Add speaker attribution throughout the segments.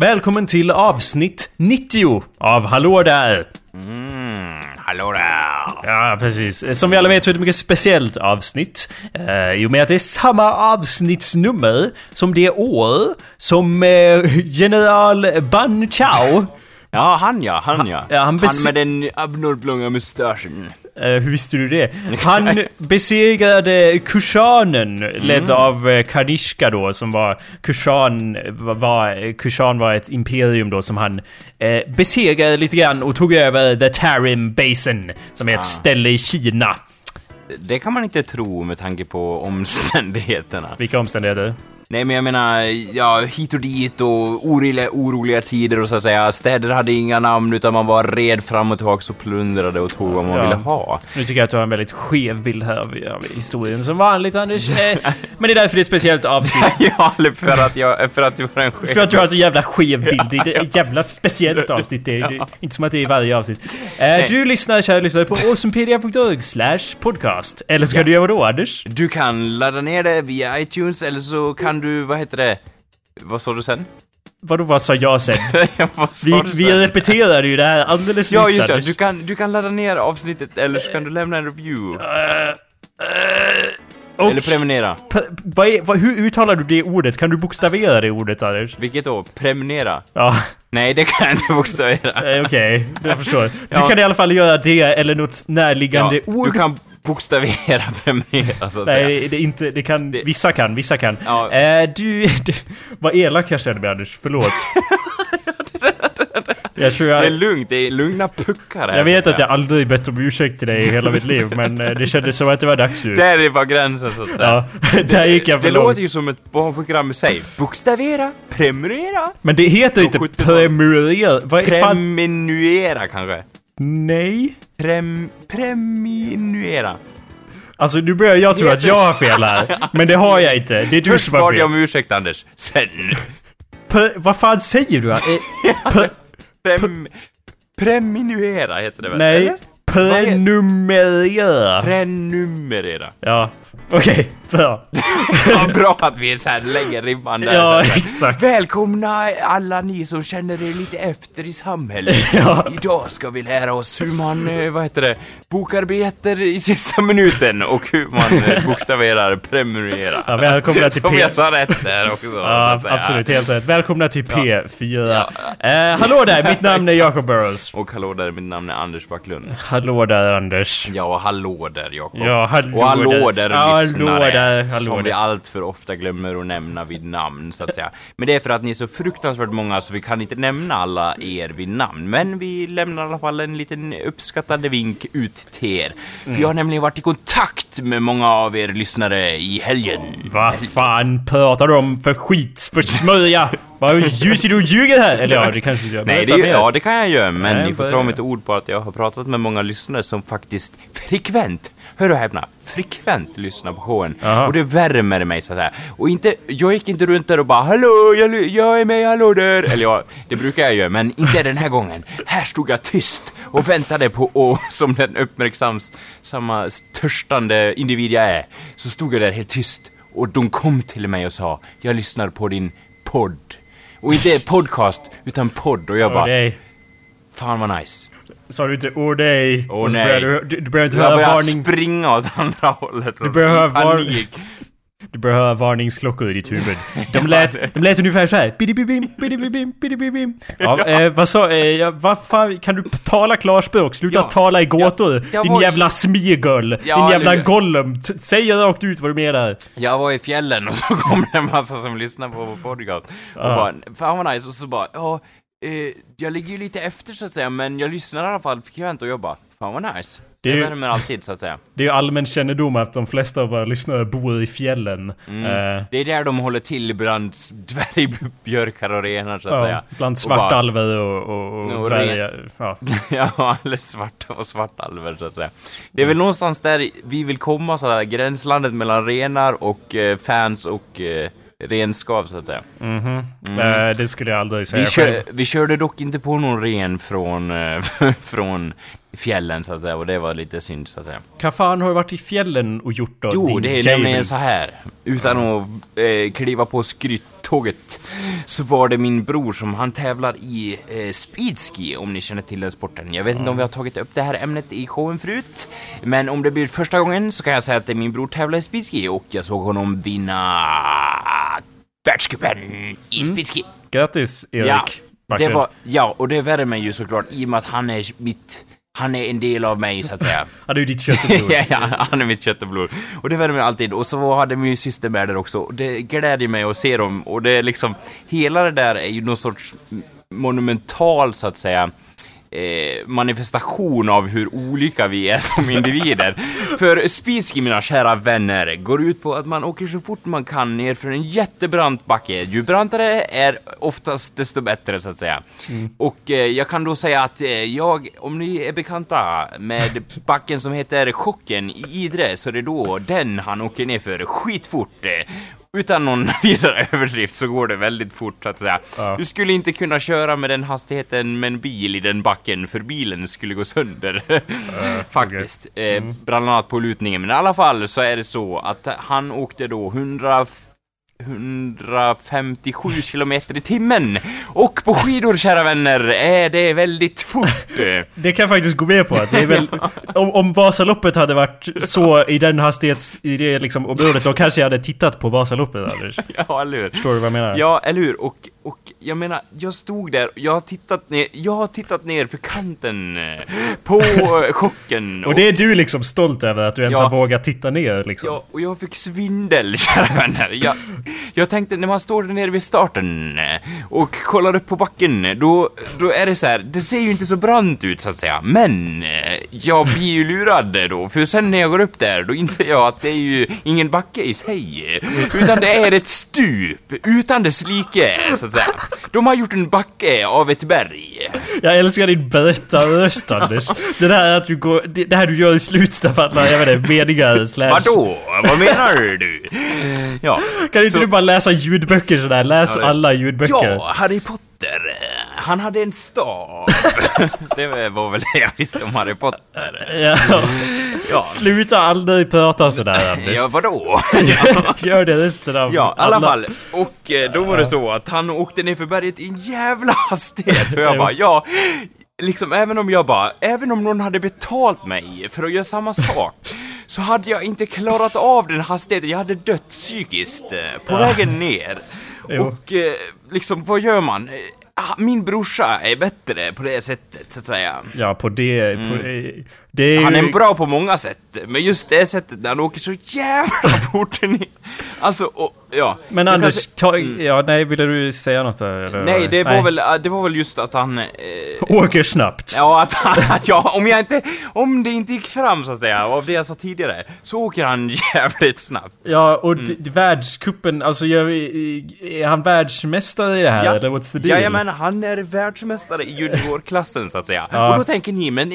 Speaker 1: Välkommen till avsnitt 90 av Hallå där!
Speaker 2: Mm, hallå där!
Speaker 1: Ja, precis. Som vi alla vet så är det ett mycket speciellt avsnitt. Eh, I och med att det är samma avsnittsnummer som det år som eh, general Ban Chao
Speaker 2: Ja, han ja, han ja.
Speaker 1: ja, han
Speaker 2: han
Speaker 1: bes-
Speaker 2: med den abnorblånga mustaschen.
Speaker 1: Eh, hur visste du det? Han besegrade Kushanen, ledd av eh, Kanishka då, som var... Kushan var, var... Kushan var ett imperium då som han eh, besegrade lite grann och tog över The Tarim Basin, som är ett
Speaker 2: Ah.
Speaker 1: ställe i Kina.
Speaker 2: Det kan man inte tro med tanke på omständigheterna.
Speaker 1: Vilka omständigheter?
Speaker 2: Nej men jag menar, ja, hit och dit och oroliga, oroliga tider och så att säga. Städer hade inga namn utan man bara red fram och tillbaka och plundrade och tog vad man
Speaker 1: Ja.
Speaker 2: ville ha.
Speaker 1: Nu tycker jag att du har en väldigt skev bild här av, historien som vanligt Anders. Eh, men det är därför det är ett speciellt avsnitt.
Speaker 2: ja, för att jag, för att du var en chef.
Speaker 1: För att du har så jävla skev bild. Det är ett jävla speciellt avsnitt. Det är, inte som att det är i varje avsnitt. Eh, du lyssnar, kära lyssnare, på awesomepedia.org slash podcast. Eller ska du göra vadå, Anders?
Speaker 2: Du kan ladda ner det via iTunes eller så kan du, vad heter det? Vad sa du sen?
Speaker 1: Vadå, vad sa jag sen?
Speaker 2: vad sa
Speaker 1: Vi, vi
Speaker 2: sen?
Speaker 1: repeterade ju det här alldeles
Speaker 2: Ja,
Speaker 1: nyss,
Speaker 2: just det. Du kan, du kan ladda ner avsnittet eller så kan du lämna en review.
Speaker 1: Eh, eh, och-
Speaker 2: Eller prenumerera.
Speaker 1: Vad är, vad, hur uttalar du det ordet? Kan du bokstavera det ordet, Anders?
Speaker 2: Vilket då? Prenumerera?
Speaker 1: Ja,
Speaker 2: Nej, det kan jag inte bokstavera.
Speaker 1: eh, okej. jag förstår. Du
Speaker 2: Ja.
Speaker 1: kan i alla fall göra det eller något närliggande
Speaker 2: Ja,
Speaker 1: ord.
Speaker 2: du kan bokstavera prenumerera, så att
Speaker 1: Nej,
Speaker 2: säga.
Speaker 1: det, är inte, det kan,
Speaker 2: Det-
Speaker 1: vissa kan, vissa kan.
Speaker 2: Ja.
Speaker 1: Eh, du, det, vad elak jag känner mig Anders, förlåt. Jag tror
Speaker 2: Det är
Speaker 1: jag,
Speaker 2: lugnt, det är lugna puckar här.
Speaker 1: jag vet att jag aldrig bett om ursäkt till dig i hela mitt liv, men eh, det kändes som att det var dags nu.
Speaker 2: Där är bara gränsen, så att säga.
Speaker 1: Ja, där gick jag för
Speaker 2: Det
Speaker 1: långt.
Speaker 2: låter ju som ett barnprogram i sig. Bokstavera, prenumerera,
Speaker 1: Men det heter inte
Speaker 2: 70-tal.
Speaker 1: prenumerera. Vad
Speaker 2: prenumerera kanske.
Speaker 1: Nej.
Speaker 2: Prem, prenumerera.
Speaker 1: Alltså nu börjar jag tro att jag har fel här. Men det har jag inte. Det är du
Speaker 2: Först
Speaker 1: som har
Speaker 2: bad jag
Speaker 1: fel.
Speaker 2: om ursäkt Anders, sen...
Speaker 1: Pre, vad fan säger du? Pre,
Speaker 2: Prem, prenumerera heter det väl?
Speaker 1: nej.
Speaker 2: Eller?
Speaker 1: Prenumerera.
Speaker 2: Prenumerera.
Speaker 1: Ja. Okej, bra.
Speaker 2: Ja, bra att vi så här lägger ribban där.
Speaker 1: Ja, exakt.
Speaker 2: Välkomna alla ni som känner er lite efter i samhället.
Speaker 1: Ja.
Speaker 2: Idag ska vi lära oss hur man, eh, vad heter det, bokar biljetter i sista minuten och hur man eh, bokstaverar prenumerera.
Speaker 1: Ja, välkomna till
Speaker 2: Som
Speaker 1: P-
Speaker 2: jag sa rätt där också. så
Speaker 1: Ja, absolut. Helt rätt. Välkomna till P4. Eh, hallå där, mitt namn är Jacob Burrows.
Speaker 2: Och hallå där, mitt namn är Anders Backlund.
Speaker 1: Hallå där, Anders.
Speaker 2: Ja, hallå där Jakob.
Speaker 1: Ja, hallå
Speaker 2: och hallå
Speaker 1: där.
Speaker 2: där,
Speaker 1: Ja,
Speaker 2: lyssnare.
Speaker 1: Där, hallå
Speaker 2: som vi allt för ofta glömmer att nämna vid namn, så att säga. Men det är för att ni är så fruktansvärt många så vi kan inte nämna alla er vid namn. Men vi lämnar i alla fall en liten uppskattande vink ut till er.
Speaker 1: Mm.
Speaker 2: För jag har nämligen varit i kontakt med många av er lyssnare i helgen.
Speaker 1: Vad fan pratar du om för skit? För smörja? Vad sitter du ljuger här? Eller ja, det kanske du gör.
Speaker 2: Nej, det, ja, det kan jag göra, men
Speaker 1: Nej,
Speaker 2: ni får tro mitt ord på att jag har pratat med många lyssnare som faktiskt frekvent, hör och häpna, frekvent lyssnar på showen.
Speaker 1: Aha.
Speaker 2: Och det värmer mig så att säga. Och inte, jag gick inte runt där och bara ”Hallå, jag, jag är med, hallå där!” Eller ja, det brukar jag göra, men inte den här gången. Här stod jag tyst och väntade på, och som den uppmärksams, samma törstande individ jag är, så stod jag där helt tyst. Och de kom till mig och sa ”Jag lyssnar på din podd”. Och inte podcast, utan podd. Och jag bara, fan vad nice.
Speaker 1: Sa du inte åh nej?
Speaker 2: Åh,
Speaker 1: så
Speaker 2: nej.
Speaker 1: Du, du inte
Speaker 2: Jag
Speaker 1: höra varning...
Speaker 2: springa åt andra hållet.
Speaker 1: Du börjar höra var-
Speaker 2: Panik.
Speaker 1: Du börjar höra varningsklockor i ditt huvud. De lät, de lät ungefär såhär. Bidibibim, bidibibim, bidibibim. Ja, eh, vad sa... Eh, ja, vad fan, kan du tala klarspråk? Sluta
Speaker 2: Ja.
Speaker 1: tala i gåtor.
Speaker 2: jag
Speaker 1: din
Speaker 2: var-
Speaker 1: jävla smigöl.
Speaker 2: Ja,
Speaker 1: din jävla
Speaker 2: eller-
Speaker 1: gollum. Säg rakt ut vad du menar.
Speaker 2: Jag var i fjällen och så kom det en massa som lyssnade på vår podcast. Och
Speaker 1: Ja.
Speaker 2: bara, fan vad nice. Och så bara, ja, eh, jag ligger ju lite efter så att säga, men jag lyssnar i alla fall frekvent och jag bara, fan vad nice.
Speaker 1: Det
Speaker 2: Det,
Speaker 1: är ju-
Speaker 2: värmer alltid så att säga.
Speaker 1: Det är ju allmän kännedom att de flesta av våra lyssnare bor i fjällen.
Speaker 2: Mm.
Speaker 1: Eh,
Speaker 2: Det är där de håller till bland dvärgbjörkar och renar så att
Speaker 1: ja,
Speaker 2: säga.
Speaker 1: bland svartalver och, och, och,
Speaker 2: Och
Speaker 1: dvärgar. Ja.
Speaker 2: Ja, alldeles svarta och svartalver så att säga. Det är väl någonstans där vi vill komma, så här, gränslandet mellan renar och eh, fans och eh, renskav så att säga.
Speaker 1: Mhm. Eh, det skulle jag aldrig säga
Speaker 2: Vi,
Speaker 1: själv.
Speaker 2: vi körde dock inte på någon ren från, eh, från fjällen så att säga och det var lite synd så att säga.
Speaker 1: Vad fan har du varit i fjällen och gjort då?
Speaker 2: Jo,
Speaker 1: din
Speaker 2: det är nämligen så här. Utan att eh, kliva på tåget så var det min bror som han tävlar i eh, speedski, om ni känner till den sporten. Jag vet inte om vi har tagit upp det här ämnet i showen förut, men om det blir första gången så kan jag säga att det är min bror tävlar i speedski och jag såg honom vinna världscupen i speedski.
Speaker 1: Grattis Erik.
Speaker 2: Ja, det var, ja, och det värmer ju såklart i och med att han är mitt, han är en del av mig så att säga.
Speaker 1: Han är ju ditt kött och blod.
Speaker 2: ja, ja, han är mitt kött och blod. Och det värmer alltid. Och så hade min syster med där också. Och det glädjer mig att se dem. Och det är liksom, hela det där är ju någon sorts monumental, så att säga, eh, manifestation av hur olika vi är som individer. För speedski, mina kära vänner, går ut på att man åker så fort man kan ner för en jättebrant backe. Ju brantare är oftast desto bättre, så att säga. Och eh, jag kan då säga att eh, jag, om ni är bekanta med backen som heter Chocken i Idre, så är det då den han åker ner för skitfort. Utan någon vidare överdrift så går det väldigt fort så att säga.
Speaker 1: Ja.
Speaker 2: Du skulle inte kunna köra med den hastigheten med en bil i den backen för bilen skulle gå sönder. Faktiskt. Eh, bland annat på lutningen. Men i alla fall så är det så att han åkte då 100 157 kilometer i timmen. Och på skidor, kära vänner, är det väldigt fort.
Speaker 1: Det kan jag faktiskt gå med på. Att det är väl, om, om Vasaloppet hade varit så i den hastighets... I det liksom området, då kanske jag hade tittat på Vasaloppet, Anders.
Speaker 2: ja, eller hur?
Speaker 1: Förstår du vad jag menar?
Speaker 2: Ja, eller hur? Och, och jag menar, jag stod där, jag har tittat ner, jag har tittat ner för kanten eh, på chocken.
Speaker 1: Och det är du liksom stolt över, att du ens
Speaker 2: Ja.
Speaker 1: har vågat titta ner liksom.
Speaker 2: Ja, och jag fick svindel, kära vänner. Jag, jag tänkte, när man står där nere vid starten eh, och kollar upp på backen, då, då är det så här, det ser ju inte så brant ut så att säga, men eh, jag blir ju lurad då, för sen när jag går upp där, då inser jag att det är ju ingen backe i sig, utan det är ett stup utan dess like, så att säga. De har gjort en backe av ett berg.
Speaker 1: Jag älskar din berättarröst, Anders. Det där att du går... Det, det här du gör i slutet av alla, jag vet inte, meningar slash...
Speaker 2: Vadå? Vad menar du? Ja.
Speaker 1: Kan inte
Speaker 2: så-
Speaker 1: du bara läsa ljudböcker sådär? Läs
Speaker 2: Ja,
Speaker 1: alla ljudböcker.
Speaker 2: Ja, Harry Potter. Han hade en stav. det var väl det jag visste om Harry Potter.
Speaker 1: Ja.
Speaker 2: Ja,
Speaker 1: Sluta aldrig prata sådär, Anders.
Speaker 2: ja vadå?
Speaker 1: Gör det resten av...
Speaker 2: Ja, i alla fall. Och eh, då var det så att han åkte ner för berget i en jävla hastighet. Och jag bara, ja, liksom även om jag bara, även om någon hade betalt mig för att göra samma sak, så hade jag inte klarat av den hastigheten. Jag hade dött psykiskt eh, på vägen ner. Och eh, liksom, vad gör man? Ah, Min brorsa är bättre på det sättet, så att säga.
Speaker 1: Ja, på det... På, det är ju...
Speaker 2: Mm. Han är bra på många sätt, men just det sättet när han åker så jävla fort. Alltså, och, ja.
Speaker 1: Men
Speaker 2: Jag
Speaker 1: Anders,
Speaker 2: kanske-
Speaker 1: ta, ja, nej, ville du säga något där? Eller?
Speaker 2: Nej, det var, Väl, det var väl just att han... Eh,
Speaker 1: Åker snabbt.
Speaker 2: ja, att, han, att jag, om jag inte... Om det inte gick fram, så att säga, av det jag sa tidigare, så åker han jävligt snabbt.
Speaker 1: Ja, och
Speaker 2: Mm.
Speaker 1: världskuppen, alltså gör är han världsmästare i det här?
Speaker 2: Ja.
Speaker 1: Eller what's the deal?
Speaker 2: Jajamän, han är världsmästare i juniorklassen, så att säga.
Speaker 1: Ja.
Speaker 2: Och då tänker ni, men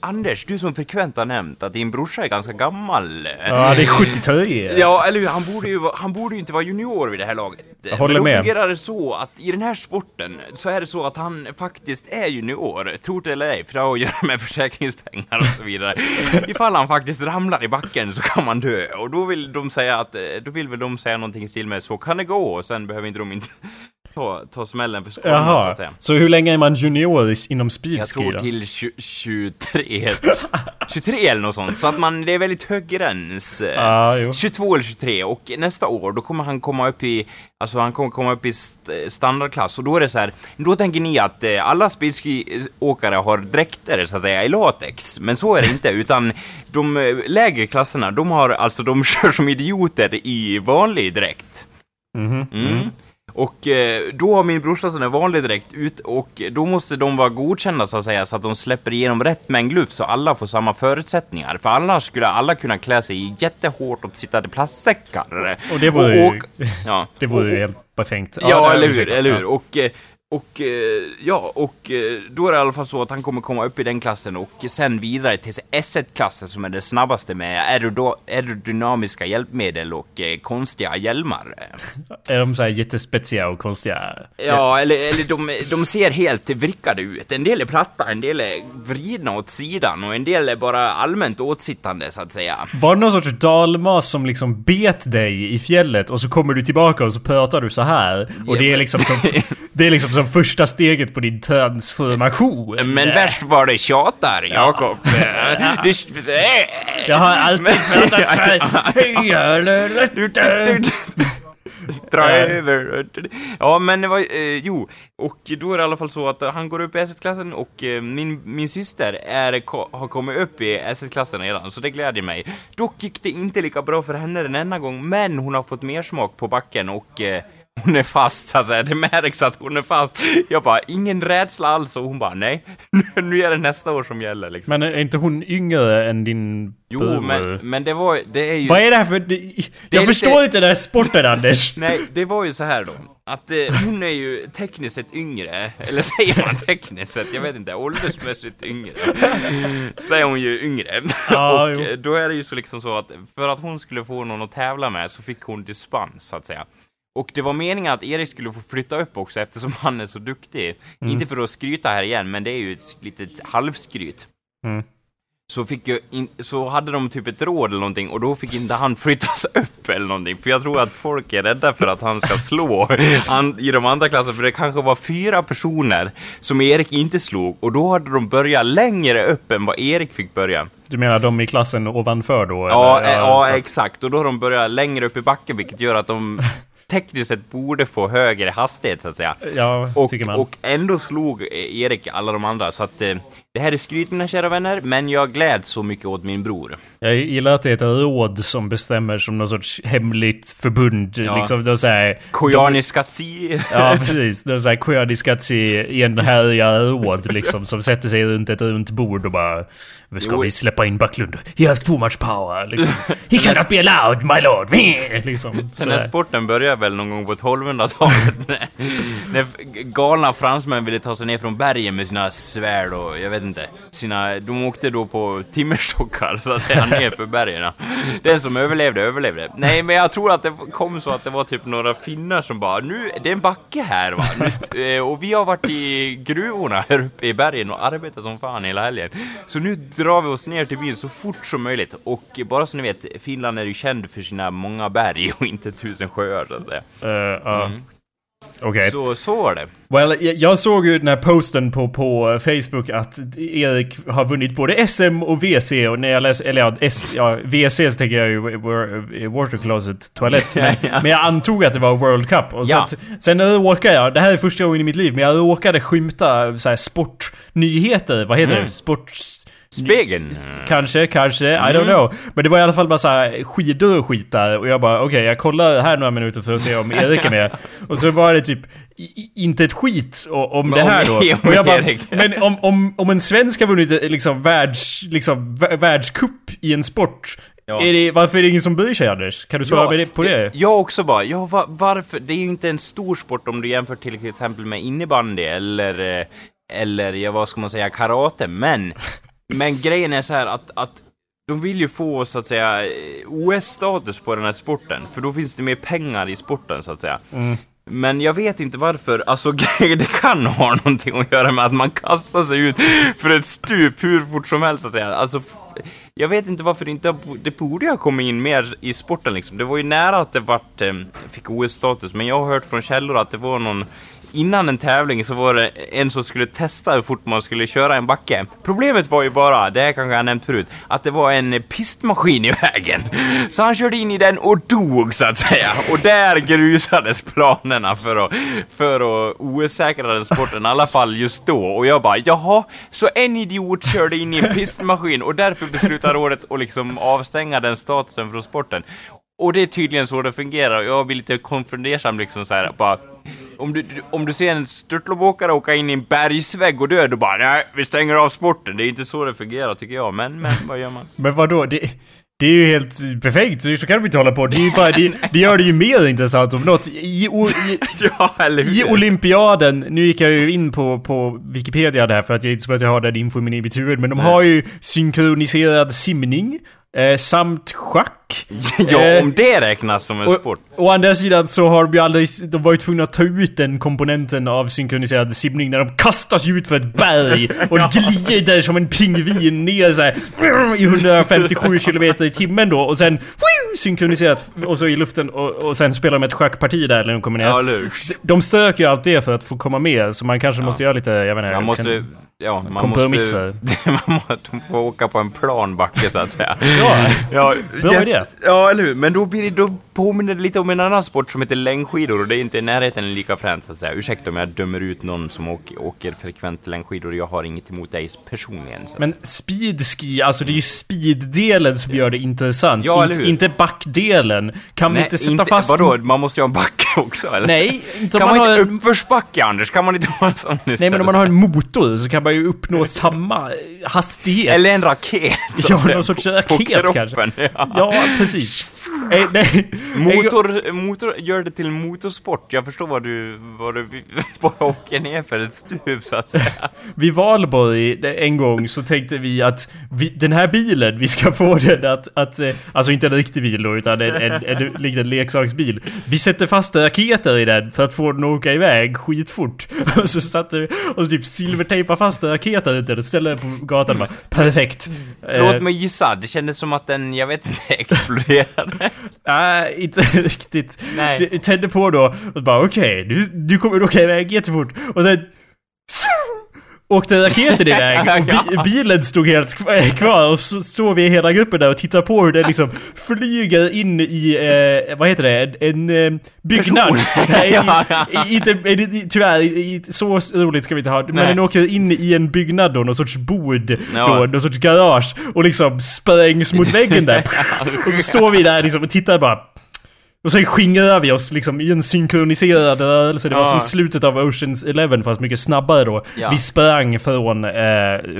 Speaker 2: Anders, du som frekvent har nämnt att din brorsa är ganska gammal.
Speaker 1: Ja, det är 73.
Speaker 2: Ja, eller hur? Han borde ju, han borde ju inte vara junior vid det här laget.
Speaker 1: Jag håller
Speaker 2: Men då
Speaker 1: med.
Speaker 2: fungerar det så att i den här sporten så är det så att han faktiskt är junior, tro det eller ej, för det har att göra med försäkringspengar och så vidare. Ifall han faktiskt ramlar i backen så kan man dö, och då vill de säga att, då vill väl de säga någonting i stil med så kan det gå, och sen behöver inte de inte ta, ta smällen för skadorna så att säga.
Speaker 1: så hur länge är man junior inom
Speaker 2: Jag
Speaker 1: speedski
Speaker 2: tror
Speaker 1: då?
Speaker 2: till 20, 23, 23 eller något sånt, så att man, det är väldigt hög gräns.
Speaker 1: jo.
Speaker 2: 22 eller 23 och nästa år då kommer han komma upp i, alltså han kommer komma upp i st- standardklass och då är det så här, då tänker ni att eh, alla speedski-åkare har dräkter så att säga i latex, men så är det inte utan de eh, lägre klasserna, de har alltså, de kör som idioter i vanlig dräkt.
Speaker 1: Mhm.
Speaker 2: Mm. Och eh, då har min brorsa sån där vanlig dräkt ut och då måste de vara godkända så att säga så att de släpper igenom rätt mängd luft så alla får samma förutsättningar. För annars skulle alla kunna klä sig i jättehårt uppsittade plastsäckar.
Speaker 1: Och det vore ju-
Speaker 2: ja.
Speaker 1: Det vore ju helt befängt.
Speaker 2: Ja, eller hur, eller hur.
Speaker 1: Ja.
Speaker 2: Och, eh, och eh, ja, och eh, då är det i alla fall så att han kommer komma upp i den klassen och sen vidare till S1-klassen som är det snabbaste med aerodynamiska hjälpmedel och eh, konstiga hjälmar.
Speaker 1: Är de så här jättespekiga och konstiga?
Speaker 2: Ja, eller, eller de, de ser helt vrickade ut. En del är platta, en del är vridna åt sidan och en del är bara allmänt åtsittande så att säga.
Speaker 1: Var det någon sorts dalmas som liksom bet dig i fjället och så kommer du tillbaka och så pratar du så här Och det är liksom som, det är liksom som första steget på din transformation.
Speaker 2: Men värst var det tjatar, Jakob. Du-
Speaker 1: Jag har alltid pratat så här.
Speaker 2: Dra över. Ja, men det var, eh, jo, och då är det i alla fall så att han går upp i S1-klassen och eh, min, min syster är, ko, har kommit upp i S1-klassen redan, så det glädjer mig. Dock gick det inte lika bra för henne den enda gång, men hon har fått mer smak på backen och eh, hon är fast, alltså det märks att hon är fast. Jag bara, ingen rädsla alls, och hon bara, nej, nu är det nästa år som gäller liksom.
Speaker 1: Men är inte hon yngre än din
Speaker 2: Jo, men, men det var, det är ju...
Speaker 1: Vad är det här för... Det,
Speaker 2: är
Speaker 1: jag
Speaker 2: lite-
Speaker 1: förstår inte den här sporten Anders.
Speaker 2: Nej, det var ju så här då. Att eh, hon är ju tekniskt sett yngre, eller säger man tekniskt sett? Jag vet inte, åldersmässigt yngre. Så är hon ju yngre.
Speaker 1: Ja,
Speaker 2: och
Speaker 1: jo.
Speaker 2: eh, då är det ju så liksom så att för att hon skulle få någon att tävla med så fick hon dispens, så att säga. Och det var meningen att Erik skulle få flytta upp också eftersom han är så duktig.
Speaker 1: Mm.
Speaker 2: Inte för att skryta här igen, men det är ju ett litet halvskryt.
Speaker 1: Mm.
Speaker 2: Så, fick jag in, så hade de typ ett råd eller någonting och då fick inte han flyttas upp eller någonting. För jag tror att folk är rädda för att han ska slå han, i de andra klasserna. För det kanske var fyra personer som Erik inte slog och då hade de börjat längre upp än vad Erik fick börja.
Speaker 1: Du menar de i klassen ovanför då?
Speaker 2: Ja,
Speaker 1: eller?
Speaker 2: eh, ja,
Speaker 1: så-
Speaker 2: exakt. Och då har de börjat längre upp i backen vilket gör att de tekniskt sett borde få högre hastighet så att säga.
Speaker 1: Ja,
Speaker 2: Och,
Speaker 1: tycker man.
Speaker 2: och ändå slog Erik alla de andra, så att eh, det här är skryt mina kära vänner, men jag gläds så mycket åt min bror.
Speaker 1: Jag gillar att det är ett råd som bestämmer som någon sorts hemligt förbund.
Speaker 2: Ja.
Speaker 1: Liksom, de säger...
Speaker 2: Koyaanisqatsi.
Speaker 1: Ja, precis. De säger Koyaanisqatsi enhärjiga råd liksom som sätter sig runt ett runt bord och bara... "Nu Ska
Speaker 2: Jo.
Speaker 1: vi släppa in Backlund? He has too much power. Liksom. He cannot be allowed, my lord. Liksom.
Speaker 2: Den här sporten började väl någon gång på 1200-talet när, när galna fransmän ville ta sig ner från bergen med sina svärd och jag vet inte, sina, de åkte då på timmerstockar så att säga ner för bergen. Den som överlevde, överlevde. Nej, men jag tror att det kom så att det var typ några finnar som bara, nu, det är en backe här va, nu, eh, och vi har varit i gruvorna här uppe i bergen och arbetat som fan hela helgen. Så nu drar vi oss ner till byn så fort som möjligt. Och bara så ni vet, Finland är ju känd för sina många berg och inte tusen sjöar så att säga.
Speaker 1: Eh, ja. Okej.
Speaker 2: Så, så var det.
Speaker 1: Well, jag, såg ju den här posten på, på Facebook att Erik har vunnit både SM och WC och när jag läser, eller ja, S, ja WC så tänker jag ju wa- Water Closet toalett. Men,
Speaker 2: Ja.
Speaker 1: men jag antog att det var World Cup. Och så att, sen råkade jag, det här är första gången i mitt liv, men jag råkade skymta så här sportnyheter. Vad heter
Speaker 2: Mm.
Speaker 1: det? Sport...
Speaker 2: Spegeln.
Speaker 1: Kanske, kanske, I
Speaker 2: Mm.
Speaker 1: don't know. Men det var i alla fall bara så här skidor och skit där och jag bara okej, jag kollar här några minuter för att se om Erik är med. Och så var det typ inte ett skit om
Speaker 2: Men
Speaker 1: det här då. Och jag bara, men om, om, om en svensk har vunnit liksom världs, liksom vä- världscup i en sport.
Speaker 2: Ja.
Speaker 1: Är det, varför är det ingen som bryr sig Anders? Kan du svara det, på det?
Speaker 2: Jag också bara, ja va, varför? Det är ju inte en stor sport om du jämför till exempel med innebandy eller, eh, eller ja, vad ska man säga, karate, men, men grejen är så här att, att de vill ju få så att säga OS-status på den här sporten, för då finns det mer pengar i sporten så att säga. Men jag vet inte varför, alltså det kan ha någonting att göra med att man kastar sig ut för ett stup hur fort som helst så att säga. Alltså, jag vet inte varför det inte det borde ha kommit in mer i sporten liksom. Det var ju nära att det vart, eh, fick OS-status, men jag har hört från källor att det var någon Innan en tävling så var det en som skulle testa hur fort man skulle köra en backe. Problemet var ju bara, det här kanske jag har nämnt förut, att det var en pistmaskin i vägen. Så han körde in i den och dog så att säga. Och där grusades planerna för att, för att osäkra den sporten, i alla fall just då. Och jag bara, jaha, så en idiot körde in i en pistmaskin och därför beslutar rådet att liksom avstänga den statusen från sporten. Och det är tydligen så det fungerar och jag blir lite konfundersam liksom så här, bara om du, om du ser en störtloppsåkare åka in i en bergsvägg och dö, då bara nej, vi stänger av sporten. Det är inte så det fungerar tycker jag, men, men vad gör man?
Speaker 1: Men vadå? Det, det är ju helt perfekt, så så kan de inte hålla på. Det, är ju bara, det, det gör det ju mer intressant om något. I, o- i,
Speaker 2: ja,
Speaker 1: I olympiaden, nu gick jag ju in på, på Wikipedia där för att jag inte så att jag har den info i min huvud, men de har ju synkroniserad simning, eh, samt schack.
Speaker 2: ja,
Speaker 1: Eh,
Speaker 2: om det räknas som en
Speaker 1: och,
Speaker 2: sport.
Speaker 1: å andra sidan så har ju aldrig, de var ju tvungna att ta ut den komponenten av synkroniserad simning när de kastas ut för ett berg och glider som en pingvin ner så här, i 157 km i timmen då och sen synkroniserat och så i luften och, och sen spelar de ett schackparti där när de kommer ner.
Speaker 2: Ja?
Speaker 1: De stök ju allt det för att få komma med, så man kanske måste göra lite, jag vet inte.
Speaker 2: Man måste...
Speaker 1: kan-
Speaker 2: Ja, man
Speaker 1: kompromisser.
Speaker 2: måste... man de får åka på en plan backe så att säga.
Speaker 1: Ja,
Speaker 2: Ja,
Speaker 1: Bra idé.
Speaker 2: Ja, eller hur? Men då, blir det, då påminner det lite om en annan sport som heter längdskidor och det är inte i närheten lika fränt så att säga. Ursäkta om jag dömer ut någon som åker, åker frekvent längdskidor, jag har inget emot dig personligen. Så.
Speaker 1: men speedski, alltså det är ju speeddelen som gör det intressant.
Speaker 2: Ja, eller
Speaker 1: inte,
Speaker 2: hur?
Speaker 1: inte backdelen. Kan man inte sätta fast...
Speaker 2: Vadå, man måste ju ha en backe också eller?
Speaker 1: Nej, inte
Speaker 2: Kan
Speaker 1: man,
Speaker 2: man,
Speaker 1: har...
Speaker 2: inte uppförsbacke Anders? Kan man inte ha en sån istället?
Speaker 1: Nej men om man har en motor så kan man ju uppnå samma hastighet.
Speaker 2: Eller en raket,
Speaker 1: Ja, någon sorts raket
Speaker 2: kroppen.
Speaker 1: kanske.
Speaker 2: Ja.
Speaker 1: Ja, precis. Eh, nej.
Speaker 2: Motor, motor gör det till motorsport. Jag förstår vad du, vad du bara åker ner för ett stup så att säga.
Speaker 1: Vid Valborg en gång så tänkte vi att vi, den här bilen, vi ska få den att, att eh, alltså inte en riktig bil då, utan en, en, en, en liten leksaksbil. Vi sätter fast raketer i den för att få den att åka iväg skitfort. Och så satte vi och så typ silvertejpade fast raketer ut den och ställde den på gatan bara perfekt.
Speaker 2: Låt
Speaker 1: Eh,
Speaker 2: mig gissa, det kändes som att den, jag vet inte, exploderade.
Speaker 1: Nej, inte riktigt.
Speaker 2: Nej.
Speaker 1: Det tände på då och bara okej, du, du kommer åka iväg jättefort. Och sen... Åkte raketen iväg och bi bilen stod helt kv- kvar och så står vi hela gruppen där och tittar på hur den liksom flyger in i, eh, vad heter det, en, en eh, byggnad. Nej, inte, tyvärr, i, så roligt ska vi inte ha Men
Speaker 2: Nej.
Speaker 1: den åker in i en byggnad då, någon sorts bod
Speaker 2: Ja.
Speaker 1: då, någon sorts garage och liksom sprängs mot väggen där. Och så står vi där liksom och tittar bara och sen skingrar vi oss liksom i en synkroniserad rörelse. Det var
Speaker 2: Ja.
Speaker 1: som slutet av Oceans Eleven fast mycket snabbare då.
Speaker 2: Ja.
Speaker 1: Vi sprang från eh,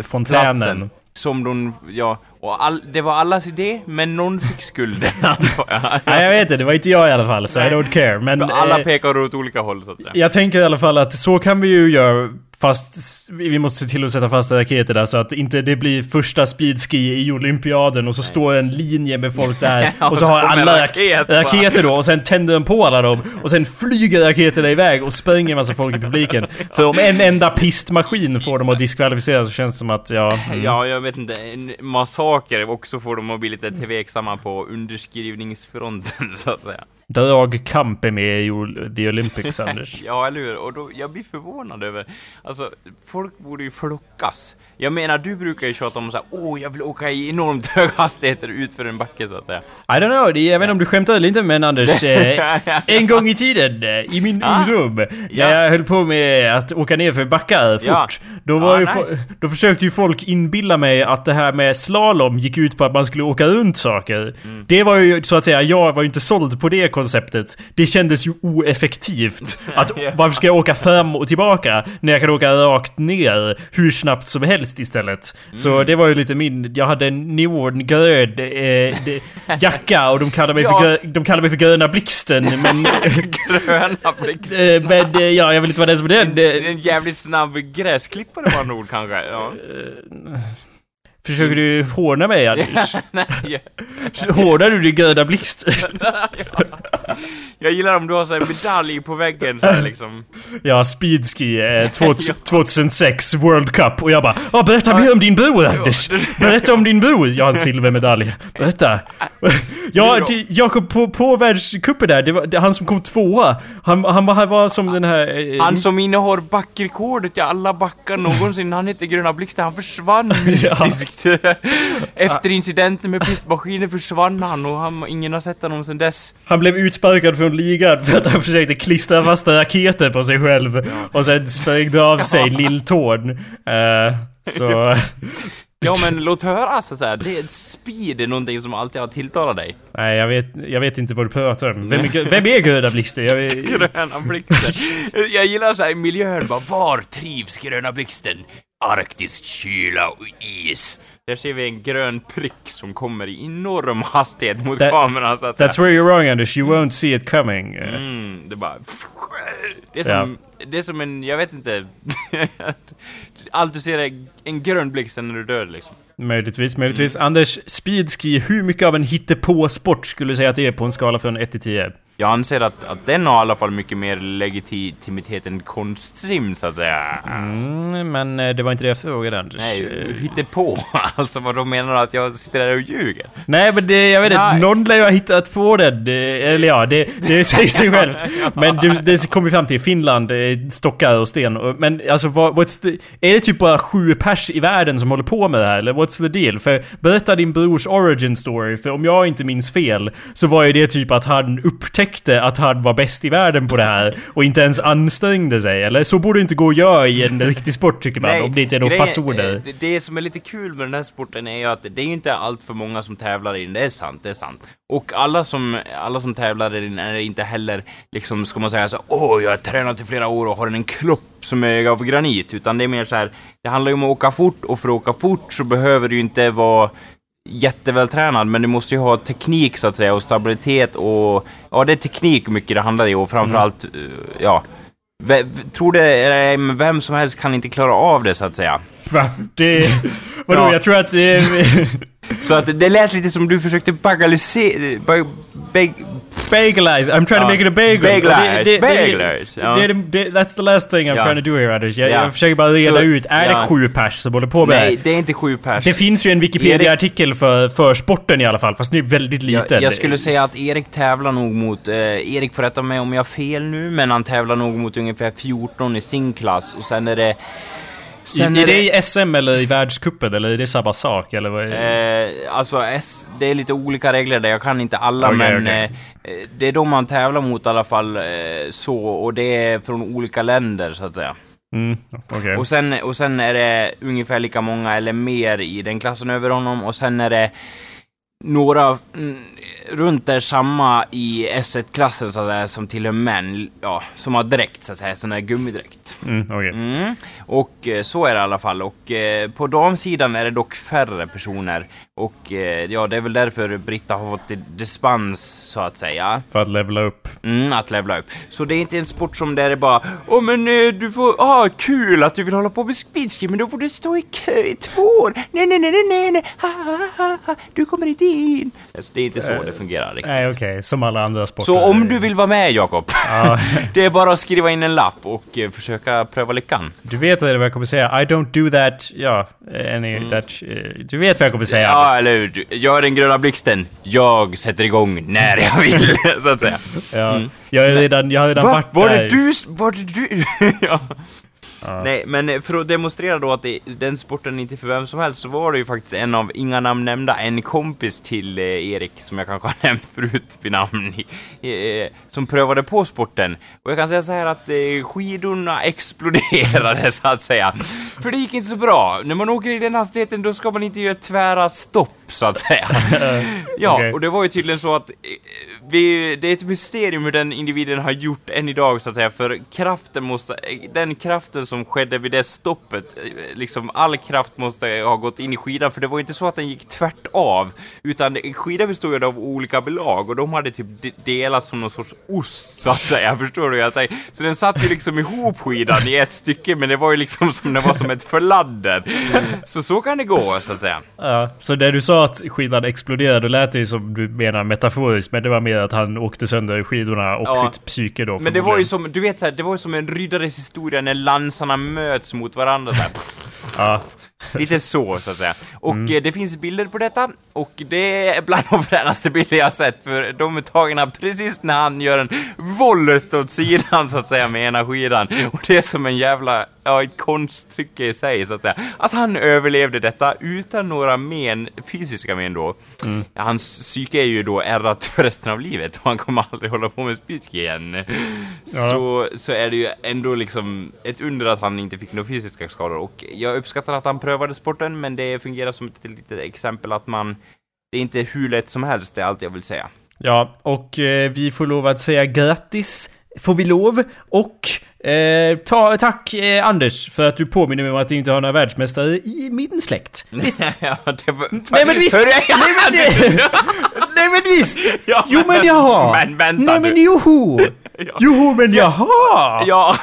Speaker 1: fontänen.
Speaker 2: Platsen. Som de, ja, och all, det var allas idé, men någon fick skulden antar jag.
Speaker 1: Nej jag vet inte, det var inte jag i alla fall så I don't care. Men
Speaker 2: Alla
Speaker 1: eh,
Speaker 2: pekar åt olika håll så att säga.
Speaker 1: jag tänker i alla fall att så kan vi ju göra Fast vi måste se till att sätta fast raketer där så att inte det blir första speedski i olympiaden och så står en linje med folk där och så har alla rak
Speaker 2: raket
Speaker 1: raketer då och sen tänder de på alla dem och sen flyger raketerna iväg och spränger en massa folk i publiken. För om en enda pistmaskin får dem att diskvalificera så känns det som att ja... mm.
Speaker 2: Ja, jag vet inte, en massaker också får dem att bli lite tveksamma på underskrivningsfronten så att säga.
Speaker 1: Dragkamp är med i The Olympics, Anders.
Speaker 2: Ja, eller hur? Och då, jag blir förvånad över, alltså, folk borde ju flockas. Jag menar, du brukar ju tjata om såhär, åh, jag vill åka i enormt höga hastigheter ut för en backe så att säga.
Speaker 1: I don't know, det, jag vet inte om du skämtar eller inte men Anders. Eh, en gång i tiden, eh, i min
Speaker 2: Ah.
Speaker 1: ungdom, när
Speaker 2: Ja.
Speaker 1: jag höll på med att åka ner för backar fort.
Speaker 2: Ja.
Speaker 1: Då, var
Speaker 2: Ah,
Speaker 1: ju
Speaker 2: nice.
Speaker 1: då försökte ju folk inbilla mig att det här med slalom gick ut på att man skulle åka runt saker.
Speaker 2: Mm.
Speaker 1: Det var ju så att säga, jag var ju inte såld på det konceptet. Det kändes ju oeffektivt. Att varför ska jag åka fram och tillbaka när jag kan åka rakt ner hur snabbt som helst istället? Så
Speaker 2: Mm.
Speaker 1: det var ju lite min, jag hade en neongrön eh, jacka och de kallade mig,
Speaker 2: Ja.
Speaker 1: för, grö- de kallade mig för gröna blixten men...
Speaker 2: Gröna
Speaker 1: eh, men eh, ja, jag vill inte vara den som är den.
Speaker 2: Det är en jävligt snabb gräsklippare tippade bara Nord kanske? Ja.
Speaker 1: Eh, försöker du håna mig Anders?
Speaker 2: Nej, jag,
Speaker 1: Hånar du din gröna blixt?
Speaker 2: jag gillar om du har så här medalj på väggen så här, liksom.
Speaker 1: Ja, speedski eh, 2000, 2006 World Cup och jag bara ja, berätta mer om din bror Anders! Berätta om din bror! Jag har en silvermedalj. Berätta! Ja, Jakob på, på världscupen där, det var det, han som kom tvåa. Han, han, var, han var som den här... eh,
Speaker 2: Han som innehar backrekordet i alla backar någonsin, han heter Gröna Blixten, han försvann mystiskt. Efter incidenten med pistmaskinen försvann han och han, ingen har sett honom sedan dess.
Speaker 1: Han blev utsparkad från ligan för att han försökte klistra fast raketer på sig själv. Och sen sprängde av sig lilltån. Eh, så...
Speaker 2: Ja men låt höra så att säga. det är speed är någonting som alltid har tilltalat dig.
Speaker 1: Nej, jag vet, jag vet inte vad du pratar om. Vem är, vem är Gröna Blixten? Jag vet,
Speaker 2: Gröna Blixten. Jag gillar så här miljön bara, var trivs Gröna Blixten? Arktisk kyla och is. där ser vi en grön prick som kommer i enorm hastighet mot
Speaker 1: That-
Speaker 2: kameran så att säga.
Speaker 1: That's where you're wrong Anders, you won't see it coming.
Speaker 2: Mm, det bara... Det är som, det är som en, jag vet inte... Allt du ser är en grön blixt sen när du är död liksom.
Speaker 1: Möjligtvis, möjligtvis. Anders, speedski, hur mycket av en hittepå-sport skulle du säga att det är på en skala från 1 till 10?
Speaker 2: Jag anser att, att den har i alla fall mycket mer legitimitet än konstsim så att säga.
Speaker 1: Mm, men eh, det var inte det jag frågade Anders.
Speaker 2: Nej,
Speaker 1: Eh,
Speaker 2: hitta på. Alltså vad då menar att jag sitter där och ljuger?
Speaker 1: Nej men det, jag vet inte, någon lär ju ha hittat på den. Det- Eller ja, det, det säger sig självt. Men du, det kommer vi fram till. Finland, eh, stockar och sten. Men alltså, vad, what's the, är det typ bara sju pers i världen som håller på med det här? Eller what's the deal? För berätta din brors origin story. För om jag inte minns fel så var ju det typ att han upptäckte att han var bäst i världen på det här. Och inte ens ansträngde sig. Eller så borde det inte gå att göra i en riktig sport tycker man. om det inte är några fasoner.
Speaker 2: eh, Det, det som är lite kul med den här sporten är ju att det är inte allt för många som tävlar i den, det är sant, det är sant. Och alla som, alla som tävlar i den är inte heller, liksom, ska man säga så åh, jag har tränat i flera år och har en kropp som är av granit, utan det är mer så här, det handlar ju om att åka fort, och för att åka fort så behöver du ju inte vara jättevältränad, men du måste ju ha teknik så att säga, och stabilitet och, ja det är teknik mycket det handlar i, och framförallt, eh, ja, V- v- tror det, eh, vem som helst kan inte klara av det så att säga.
Speaker 1: Va? Det... Vadå?
Speaker 2: Ja.
Speaker 1: Jag tror att... Eh,
Speaker 2: Så att det lät lite som du försökte bagalisera... Bag, bag,
Speaker 1: Bagelize, I'm trying to make it a bagel.
Speaker 2: Bagelize,
Speaker 1: det- det- det- That's the last thing I'm
Speaker 2: Ja.
Speaker 1: trying to do here Anders. Jag,
Speaker 2: Ja.
Speaker 1: jag försöker bara reda
Speaker 2: Så-
Speaker 1: ut, är
Speaker 2: ja.
Speaker 1: det sju pers som håller på med
Speaker 2: nej,
Speaker 1: det?
Speaker 2: är inte sju pers.
Speaker 1: Det finns ju en Wikipedia-artikel för, för sporten i alla fall, fast är väldigt liten.
Speaker 2: jag, jag skulle säga att Erik tävlar nog mot... Eh, Erik får rätta mig om jag har fel nu, men han tävlar nog mot ungefär 14 i sin klass och sen är det... Sen
Speaker 1: I, är det i SM eller i världscupen eller är det samma sak eller vad är det?
Speaker 2: Eh, alltså, S, det är lite olika regler där, jag kan inte alla
Speaker 1: Okej,
Speaker 2: men
Speaker 1: okej.
Speaker 2: Eh, det är de man tävlar mot i alla fall eh, så, och det är från olika länder så att säga.
Speaker 1: Mm, okej.
Speaker 2: Och, sen, och sen är det ungefär lika många eller mer i den klassen över honom och sen är det några mm, runt där samma i S1-klassen så att säga, som tillhör män, ja, som har dräkt så att säga, sån där gummidräkt.
Speaker 1: Mm, okej.
Speaker 2: Mm. Och eh, så är det i alla fall. Och eh, på damsidan är det dock färre personer. Och eh, ja, det är väl därför Britta har fått dispens så att säga.
Speaker 1: För att levla upp.
Speaker 2: Mm, att levla upp. Så det är inte en sport som där det bara Åh men eh, du får, ah kul att du vill hålla på med speedski men då får du stå i kö i två år. Nej nej nej nej nej nej, ha, ha, ha, ha. du kommer inte in. Alltså, det är inte så det fungerar riktigt.
Speaker 1: Nej okej, som alla andra sporter.
Speaker 2: Så om du vill vara med Jakob,
Speaker 1: Ja.
Speaker 2: det är bara att skriva in en lapp och eh, försöka pröva lyckan.
Speaker 1: Du vet vad jag kommer säga. I don't do that... Ja, any, that... eh, Du vet vad jag kommer säga.
Speaker 2: Mm. Ja, eller hur? Du- Gör den gröna blixten. Jag sätter igång när jag vill, så att säga.
Speaker 1: Ja. Jag har redan, jag har redan
Speaker 2: Va?
Speaker 1: varit
Speaker 2: Var
Speaker 1: där.
Speaker 2: det du? Var det du? ja.
Speaker 1: Ja.
Speaker 2: Nej, men eh, för att demonstrera då att det, den sporten inte är för vem som helst så var det ju faktiskt en av, inga namn nämnda, en kompis till eh, Erik som jag kanske har nämnt förut vid namn, eh, som prövade på sporten. Och jag kan säga så här att eh, skidorna exploderade så att säga. För det gick inte så bra. När man åker i den hastigheten då ska man inte göra tvära stopp så att säga. ja,
Speaker 1: Okej.
Speaker 2: och det var ju tydligen så att eh, vi, det är ett mysterium hur den individen har gjort än idag så att säga, för kraften måste, eh, den kraften som skedde vid det stoppet, eh, liksom all kraft måste ha gått in i skidan, för det var ju inte så att den gick tvärt av, utan det- skidan bestod ju av olika belag och de hade typ de- delats som någon sorts ost så att säga, förstår du? Jag tänker- Så den satt ju liksom ihop skidan i ett stycke, men det var ju liksom som, det var som ett förladder. Så så kan det gå, så att säga.
Speaker 1: Ja, så när du sa att skidan exploderade, då lät ju som du menar metaforiskt, men det var mer att han åkte sönder skidorna och
Speaker 2: Ja.
Speaker 1: sitt psyke då
Speaker 2: Men det var ju som, du vet så här, det var ju som en ryddares historia när lansarna möts mot varandra här.
Speaker 1: Ja.
Speaker 2: Lite så, så att säga. Och eh, det finns bilder på detta, och det är bland de fränaste bilder jag sett, för de är tagna precis när han gör en volley åt sidan, så att säga, med ena skidan. Och det är som en jävla, ja, ett konststycke i sig, så att säga. Att han överlevde detta utan några men, fysiska men då. Hans psyke är ju då ärrat för resten av livet, och han kommer aldrig hålla på med speedski igen. Så, så är det ju ändå liksom ett under att han inte fick några fysiska skador. Och jag uppskattar att han prövade sporten, men det fungerar som ett litet exempel att man... Det är inte hur lätt som helst, det är allt jag vill säga.
Speaker 1: Ja, och eh, vi får lov att säga grattis får vi lov. Och eh, ta, tack eh, Anders för att du påminner mig om att jag inte har några världsmästare i min släkt. Visst?
Speaker 2: ja, var...
Speaker 1: Nej men visst! Nej men, det, nej men visst!
Speaker 2: Ja,
Speaker 1: Jo men jag har!
Speaker 2: Men vänta
Speaker 1: Nej men joho! Joho men jag har!
Speaker 2: Ja,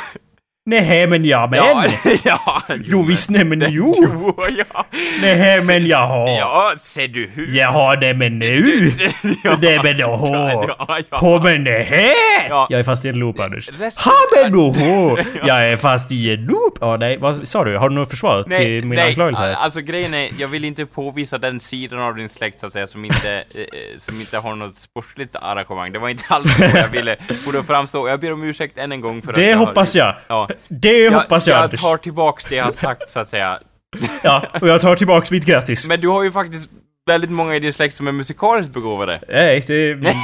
Speaker 1: Nej men ja men!
Speaker 2: ja, ja.
Speaker 1: Jo visst nej men jo!
Speaker 2: Jo, ja.
Speaker 1: Nej men jag har!
Speaker 2: Ja, ser du hur...
Speaker 1: Jag har det men nu!
Speaker 2: Ja.
Speaker 1: Nej men oho!
Speaker 2: Ja, ja.
Speaker 1: Men nähä!
Speaker 2: Ja.
Speaker 1: Jag är fast i en loop Anders. Ha men oho! Jag är fast i en loop! Ja nej, vad sa du? Har du något försvar till min anklagelse här?
Speaker 2: alltså grejen är, jag vill inte påvisa den sidan av din släkt så att säga som inte, eh, eh, som inte har något sportsligt arrangemang. Det var inte alls så jag ville få det att framstå. Jag ber om ursäkt än en gång för att
Speaker 1: Det
Speaker 2: jag har-
Speaker 1: hoppas jag!
Speaker 2: Ja.
Speaker 1: Det hoppas jag
Speaker 2: jag
Speaker 1: Anders!
Speaker 2: tar tillbaks det jag har sagt så att säga.
Speaker 1: Ja, och jag tar tillbaks mitt grattis.
Speaker 2: Men du har ju faktiskt väldigt många i din släkt som är musikaliskt begåvade.
Speaker 1: Nej, det...
Speaker 2: nej,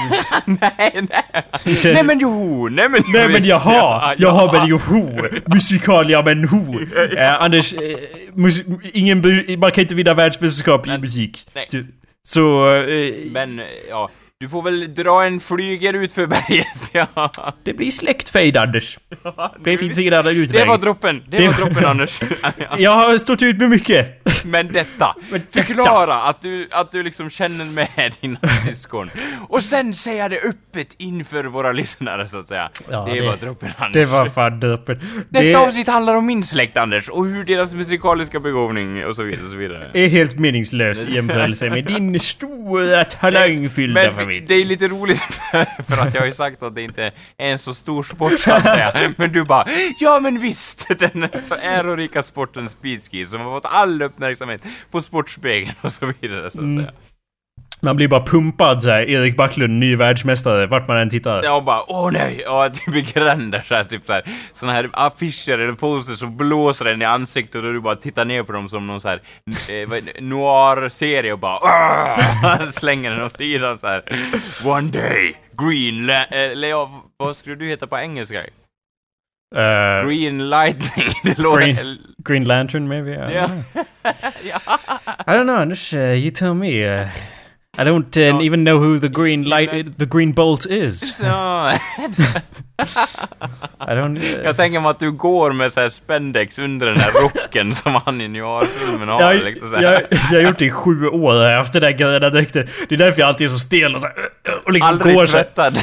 Speaker 2: nej.
Speaker 1: Inte-
Speaker 2: nej men jo, nej men
Speaker 1: Nej men
Speaker 2: visst,
Speaker 1: jag har!
Speaker 2: ja,
Speaker 1: Jag men joho! Musikalia men ho! Eh, Anders, eh, ingen man kan inte vinna världsmästerskap i musik.
Speaker 2: nej.
Speaker 1: Så, eh,
Speaker 2: Men, ja. Du får väl dra en flyger ut för berget, ja.
Speaker 1: det blir släktfejd Anders. Det finns ingen annan utväg.
Speaker 2: Det var droppen, det,
Speaker 1: Det-
Speaker 2: var droppen Anders.
Speaker 1: Jag har stått ut med mycket.
Speaker 2: Men detta, förklara att du, att du liksom känner med dina syskon. Och sen säga det öppet inför våra lyssnare så att säga.
Speaker 1: Ja,
Speaker 2: det,
Speaker 1: det-
Speaker 2: var droppen Anders.
Speaker 1: Det var fan droppen.
Speaker 2: Nästa
Speaker 1: Det
Speaker 2: avsnitt handlar om min släkt Anders, och hur deras musikaliska begåvning och så vidare och så vidare.
Speaker 1: är helt meningslös i jämförelse med din stora talangfyllda
Speaker 2: Men
Speaker 1: familj.
Speaker 2: Det är lite roligt för att jag har ju sagt att det inte är en så stor sport så att säga. Men du bara Ja men visst! Den ärorika sporten speedski som har fått all uppmärksamhet på Sportspegeln och så vidare så att
Speaker 1: Mm. Man blir bara pumpad såhär, Erik Backlund, ny världsmästare, vart man än tittar.
Speaker 2: Jag bara åh nej! Ja, typ i gränder såhär typ såhär såna här affischer eller posters som blåser en i ansiktet och du bara tittar ner på dem som någon såhär eh, vad är det, noir-serie och bara "Åh!" slänger den åt sidan såhär. One day, green eller ja, vad skulle du heta på engelska?
Speaker 1: Eh,
Speaker 2: Green lightning, det låter...
Speaker 1: Green- Green Lantern maybe? I don't
Speaker 2: Ja.
Speaker 1: know. I don't know, Anders. Uh, you tell me. Uh, I don't uh, even know who the green light, the green bolt is.
Speaker 2: Ja.
Speaker 1: Uh,
Speaker 2: Jag tänker mig att du går med så här spendex under den här rocken som han i noir-filmen har.
Speaker 1: jag,
Speaker 2: liksom så här.
Speaker 1: jag, jag har gjort det i sju år jag har haft den där gröna dräkten. Det är därför jag alltid är så stel och så här, och liksom
Speaker 2: Aldrig
Speaker 1: går
Speaker 2: tvättad.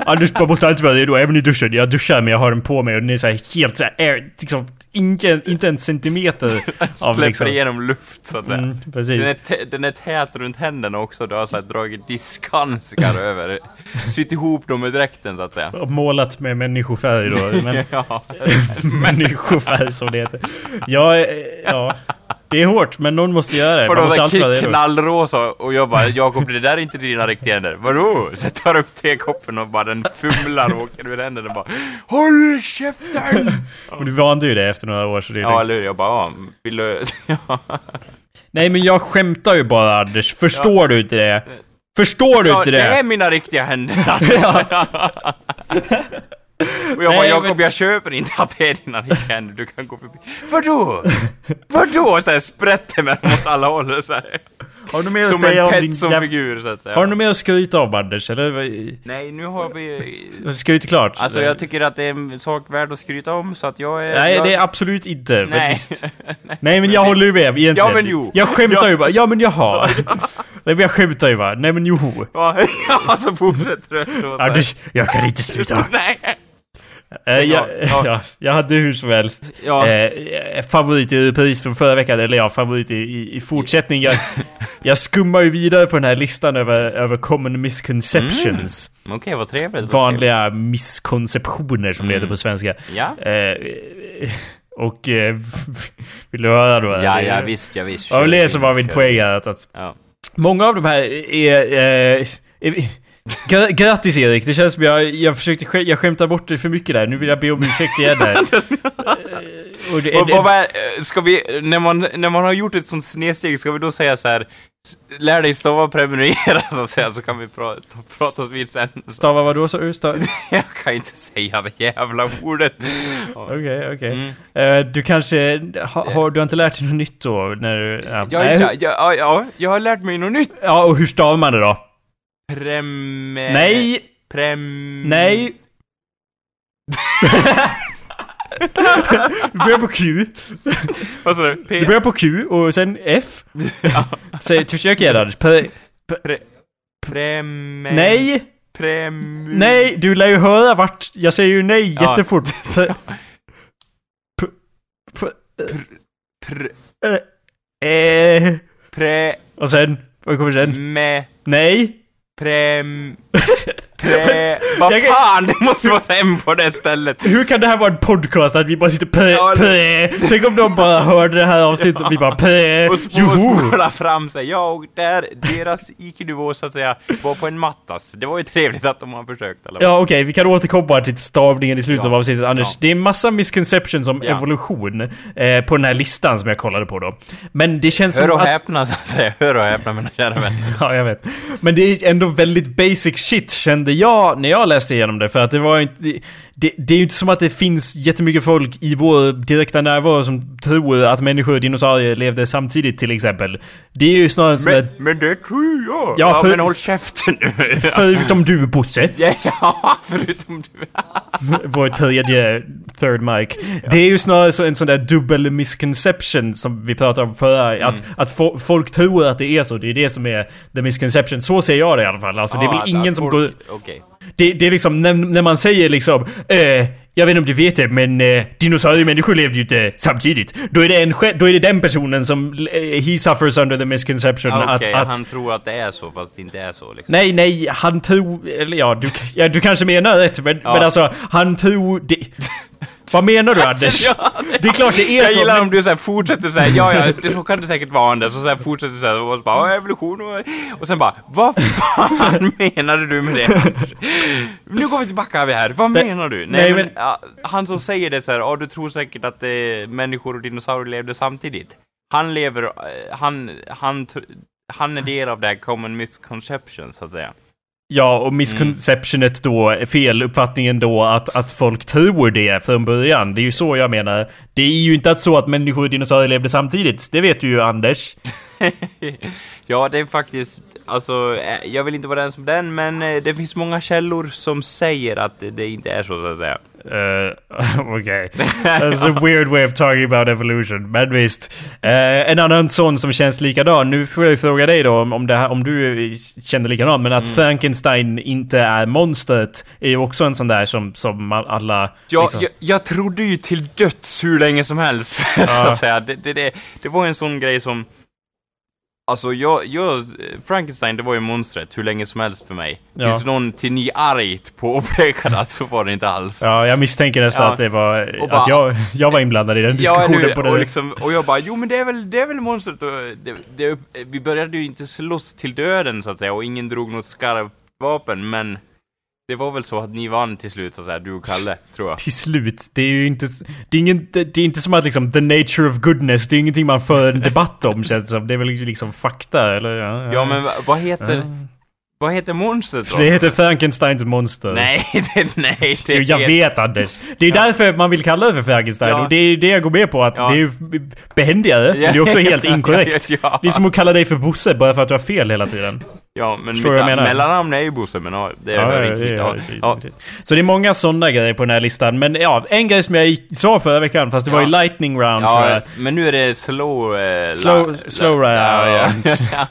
Speaker 1: Anders man måste alltid vara redo, även i duschen. Jag duschar men jag har den på mig och den är så här helt så här, air, liksom, ingen, inte en centimeter av
Speaker 2: Släpper
Speaker 1: liksom...
Speaker 2: igenom luft så att säga.
Speaker 1: Mm,
Speaker 2: Den, är
Speaker 1: precis.
Speaker 2: den är tät runt händerna också, du har så här dragit diskhandskar över. Sytt ihop dem med dräkten så att säga.
Speaker 1: Målat med människofärg då. Men,
Speaker 2: Ja.
Speaker 1: människofärg som det heter. Ja, eh, ja. Det är hårt, men någon måste göra det. Måste redo.
Speaker 2: knallrosa och jag bara Jakob det där är inte dina riktiga händer. Vadå? Så jag tar upp tekoppen och bara den fumlar och åker ur händerna och bara HÅLL KÄFTEN!
Speaker 1: Och du vande ju det efter några år så det är
Speaker 2: Ja
Speaker 1: lugnt.
Speaker 2: eller hur? Jag bara ja, vill du... Ja.
Speaker 1: Nej men jag skämtar ju bara Anders. Förstår du inte det? Förstår du
Speaker 2: Ja,
Speaker 1: inte
Speaker 2: det är
Speaker 1: det?
Speaker 2: mina riktiga händer. Och jag bara
Speaker 1: Nej,
Speaker 2: Jakob
Speaker 1: men-
Speaker 2: jag köper inte att det är dina riktiga händer, du kan gå förbi. Vadå? Vadå? Såhär sprätter dem åt alla håll så här.
Speaker 1: Har du mer att
Speaker 2: Som
Speaker 1: säga
Speaker 2: en
Speaker 1: om din jäv...
Speaker 2: Petson-figur så att säga.
Speaker 1: Har du mer att skryta om Anders? Eller?
Speaker 2: Nej, nu har vi...
Speaker 1: Skryt klart.
Speaker 2: Alltså jag tycker att det är en sak värd att skryta om, så att jag är...
Speaker 1: Nej,
Speaker 2: jag...
Speaker 1: det är absolut inte. Men
Speaker 2: Nej.
Speaker 1: visst. Nej men jag håller ju med egentligen.
Speaker 2: Ja, men jo.
Speaker 1: Jag skämtar
Speaker 2: Ja.
Speaker 1: ju bara. Ja men jaha. Nej men jag skämtar ju bara. Nej men joho.
Speaker 2: Ja, så fortsätter du.
Speaker 1: Anders, jag kan inte sluta.
Speaker 2: Nej!
Speaker 1: Eh, jag.
Speaker 2: Ja.
Speaker 1: ja, jag hade hur som helst
Speaker 2: Ja.
Speaker 1: eh, favorit i repris från förra veckan, eller ja, favorit i, i, i fortsättning. Jag, jag skummar ju vidare på den här listan över, över common misconceptions.
Speaker 2: Okej, vad trevligt. vad trevligt.
Speaker 1: Vanliga misskonceptioner som det heter på svenska.
Speaker 2: Ja.
Speaker 1: Eh, och... Eh, vill du höra då?
Speaker 2: Ja, ja, visst, ja, visst.
Speaker 1: Ja,
Speaker 2: Kör,
Speaker 1: det är
Speaker 2: kör,
Speaker 1: som var min poäng här, att, att
Speaker 2: Ja.
Speaker 1: Många av de här är... är, Grattis Erik, det känns som jag, jag försökte skä- jag skämtar bort det för mycket där. Nu vill jag be om ursäkt igen där. Eh, och det,
Speaker 2: Och,
Speaker 1: det,
Speaker 2: vad är, ska vi, när man, när man har gjort ett sånt snedsteg, ska vi då säga så här Lär dig stava prenumerera så att säga, så kan vi prata, prata vid sen.
Speaker 1: Stava vadå sa du?
Speaker 2: Jag kan inte säga det jävla ordet.
Speaker 1: Okej, okej.
Speaker 2: Mm.
Speaker 1: Eh, du kanske... Ha, har du inte lärt dig något nytt då? När du... Ja,
Speaker 2: ja, ja, ja, jag har lärt mig något nytt.
Speaker 1: ja, och hur stavar man det då?
Speaker 2: Prem...
Speaker 1: Nej!
Speaker 2: Prem...
Speaker 1: Nej. du börjar på Q.
Speaker 2: Vad sa du?
Speaker 1: Du
Speaker 2: P...
Speaker 1: börjar på Q och sen F. Så försök igen Anders. P-
Speaker 2: Pre... Prem...
Speaker 1: nej!
Speaker 2: Prem...
Speaker 1: Nej! Du lär ju höra vart... Jag säger ju nej
Speaker 2: Ja.
Speaker 1: jättefort. P- p-
Speaker 2: Pre... Pre...
Speaker 1: och sen... Vad kommer sen?
Speaker 2: Me...
Speaker 1: Nej!
Speaker 2: Prem... Pre... Vad
Speaker 1: Jag kan-
Speaker 2: fan, det måste vara en på det stället.
Speaker 1: Hur kan det här vara en podcast att vi bara sitter p
Speaker 2: Ja,
Speaker 1: p Tänk om de bara hörde det här avsnittet och vi bara p
Speaker 2: Och och spola fram sig. Ja, och där, deras IQ-nivå så att säga var på en mattas. Det var ju trevligt att de har försökt eller
Speaker 1: Ja okej, vi kan återkomma till stavningen i slutet
Speaker 2: Ja.
Speaker 1: av avsnittet Anders.
Speaker 2: Ja.
Speaker 1: Det är massa misconceptions om evolution eh, på den här listan som jag kollade på då. Men det känns
Speaker 2: Hör
Speaker 1: som
Speaker 2: och
Speaker 1: att...
Speaker 2: häpna så att säga. Hör och häpna mina kära vänner.
Speaker 1: Ja, jag vet. Men det är ändå väldigt basic shit kände jag när jag läste igenom det. För att det var inte... Det, det är ju inte som att det finns jättemycket folk i vår direkta närvaro som tror att människor och dinosaurier levde samtidigt till exempel. Det är ju snarare så
Speaker 2: Men, men det tror jag.
Speaker 1: Ja,
Speaker 2: Ja,
Speaker 1: för-
Speaker 2: men håll käften nu.
Speaker 1: Förutom du Bosse.
Speaker 2: Ja, förutom du.
Speaker 1: Vår tredje third mic. Det är ju snarare så en sån där dubbel misconception som vi pratade om förra. Att, att fo- folk tror att det är så. Det är det som är the misconception. Så ser jag det i alla fall. Alltså, det är väl
Speaker 2: Ja, att-
Speaker 1: ingen som
Speaker 2: folk-
Speaker 1: går...
Speaker 2: Okej.
Speaker 1: Det, det är liksom när, när man säger liksom eh, Jag vet inte om du vet det men eh, dinosauriemänniskor levde ju inte samtidigt. Då är det, en, då är det den personen som eh, he suffers under the misconception
Speaker 2: Ja,
Speaker 1: att,
Speaker 2: Okej,
Speaker 1: att
Speaker 2: han tror att det är så fast det inte är så liksom.
Speaker 1: Nej, nej, han tror... Eller ja, du, ja, du kanske menar rätt men,
Speaker 2: Ja.
Speaker 1: men alltså han tror... Det, vad menar du Anders? Det är klart det är
Speaker 2: Jag
Speaker 1: så.
Speaker 2: gillar
Speaker 1: men-
Speaker 2: om du så här fortsätter säga ja, ja, det, så kan det säkert vara Anders, och så här fortsätter så här, och så bara, "Ja, evolution och... Och sen bara, vad fan menade du med det Anders? Nu går vi tillbaka vi här, vad menar du? Nej,
Speaker 1: nej,
Speaker 2: men, han som säger det så här, ja du tror säkert att eh, människor och dinosaurier levde samtidigt. Han lever, eh, han, han, han är del av det här common misconception så att säga.
Speaker 1: Ja, och misconceptionet då, feluppfattningen då att, att folk tror det från början. Det är ju så jag menar. Det är ju inte att så att människor och dinosaurier levde samtidigt. Det vet du ju Anders.
Speaker 2: Ja, det är faktiskt, alltså, eh, jag vill inte vara den som den, men eh, det finns många källor som säger att det inte är så, så att säga.
Speaker 1: Uh, Okej. That's a weird way of talking about evolution. Men visst. Eh, en annan sån som känns likadan. Nu får jag fråga dig då om, det här, om du känner likadant. Men att Frankenstein inte är monstret är ju också en sån där som, som alla...
Speaker 2: Ja,
Speaker 1: liksom-
Speaker 2: jag, jag trodde ju till döds hur länge som helst, så att säga. Det, det, det, det var en sån grej som... Alltså, jag, jag, Frankenstein, det var ju monstret hur länge som helst för mig.
Speaker 1: Ja.
Speaker 2: Tills någon till ni argt påpekade att så var det inte alls.
Speaker 1: Ja, jag misstänker nästan
Speaker 2: Ja.
Speaker 1: att det var...
Speaker 2: Och bara-
Speaker 1: att jag, jag var inblandad i den diskussionen
Speaker 2: nu,
Speaker 1: på det.
Speaker 2: och, liksom, och jag bara, jo men det är väl, det är väl monstret och det, det, Vi började ju inte slåss till döden så att säga och ingen drog något skarpt vapen men det var väl så att ni vann till slut så säga, du och Kalle, tror jag.
Speaker 1: Till slut. Det är ju inte... Det är, ingen, det är inte som att liksom the nature of goodness, det är ingenting man för en debatt om känns det som. Det är väl liksom fakta, eller? Ja,
Speaker 2: Ja men va- vad heter, vad heter monstret då?
Speaker 1: Det heter Frankensteins monster.
Speaker 2: Nej, det, nej, det
Speaker 1: Så jag
Speaker 2: heter-
Speaker 1: vet Anders. Det är därför man vill kalla det för Frankenstein.
Speaker 2: Ja.
Speaker 1: Och det är det jag går med på. Att
Speaker 2: Ja.
Speaker 1: det är behändigare, men det är också helt inkorrekt.
Speaker 2: ja,
Speaker 1: Det är som att kalla dig för Bosse bara för att du har fel hela tiden.
Speaker 2: Ja, men
Speaker 1: Förstår
Speaker 2: mitt
Speaker 1: jag
Speaker 2: mellannamn är ju ja, det
Speaker 1: Ja, ja, är-
Speaker 2: Ja,
Speaker 1: det är-
Speaker 2: ja,
Speaker 1: är- Så det är många sådana grejer på den här listan. Men ja, en grej som jag sa förra veckan, fast det var
Speaker 2: Ja.
Speaker 1: ju lightning round tror
Speaker 2: ja,
Speaker 1: jag.
Speaker 2: men nu är det slow... eh,
Speaker 1: Slow- slow
Speaker 2: ja,
Speaker 1: round.
Speaker 2: ja,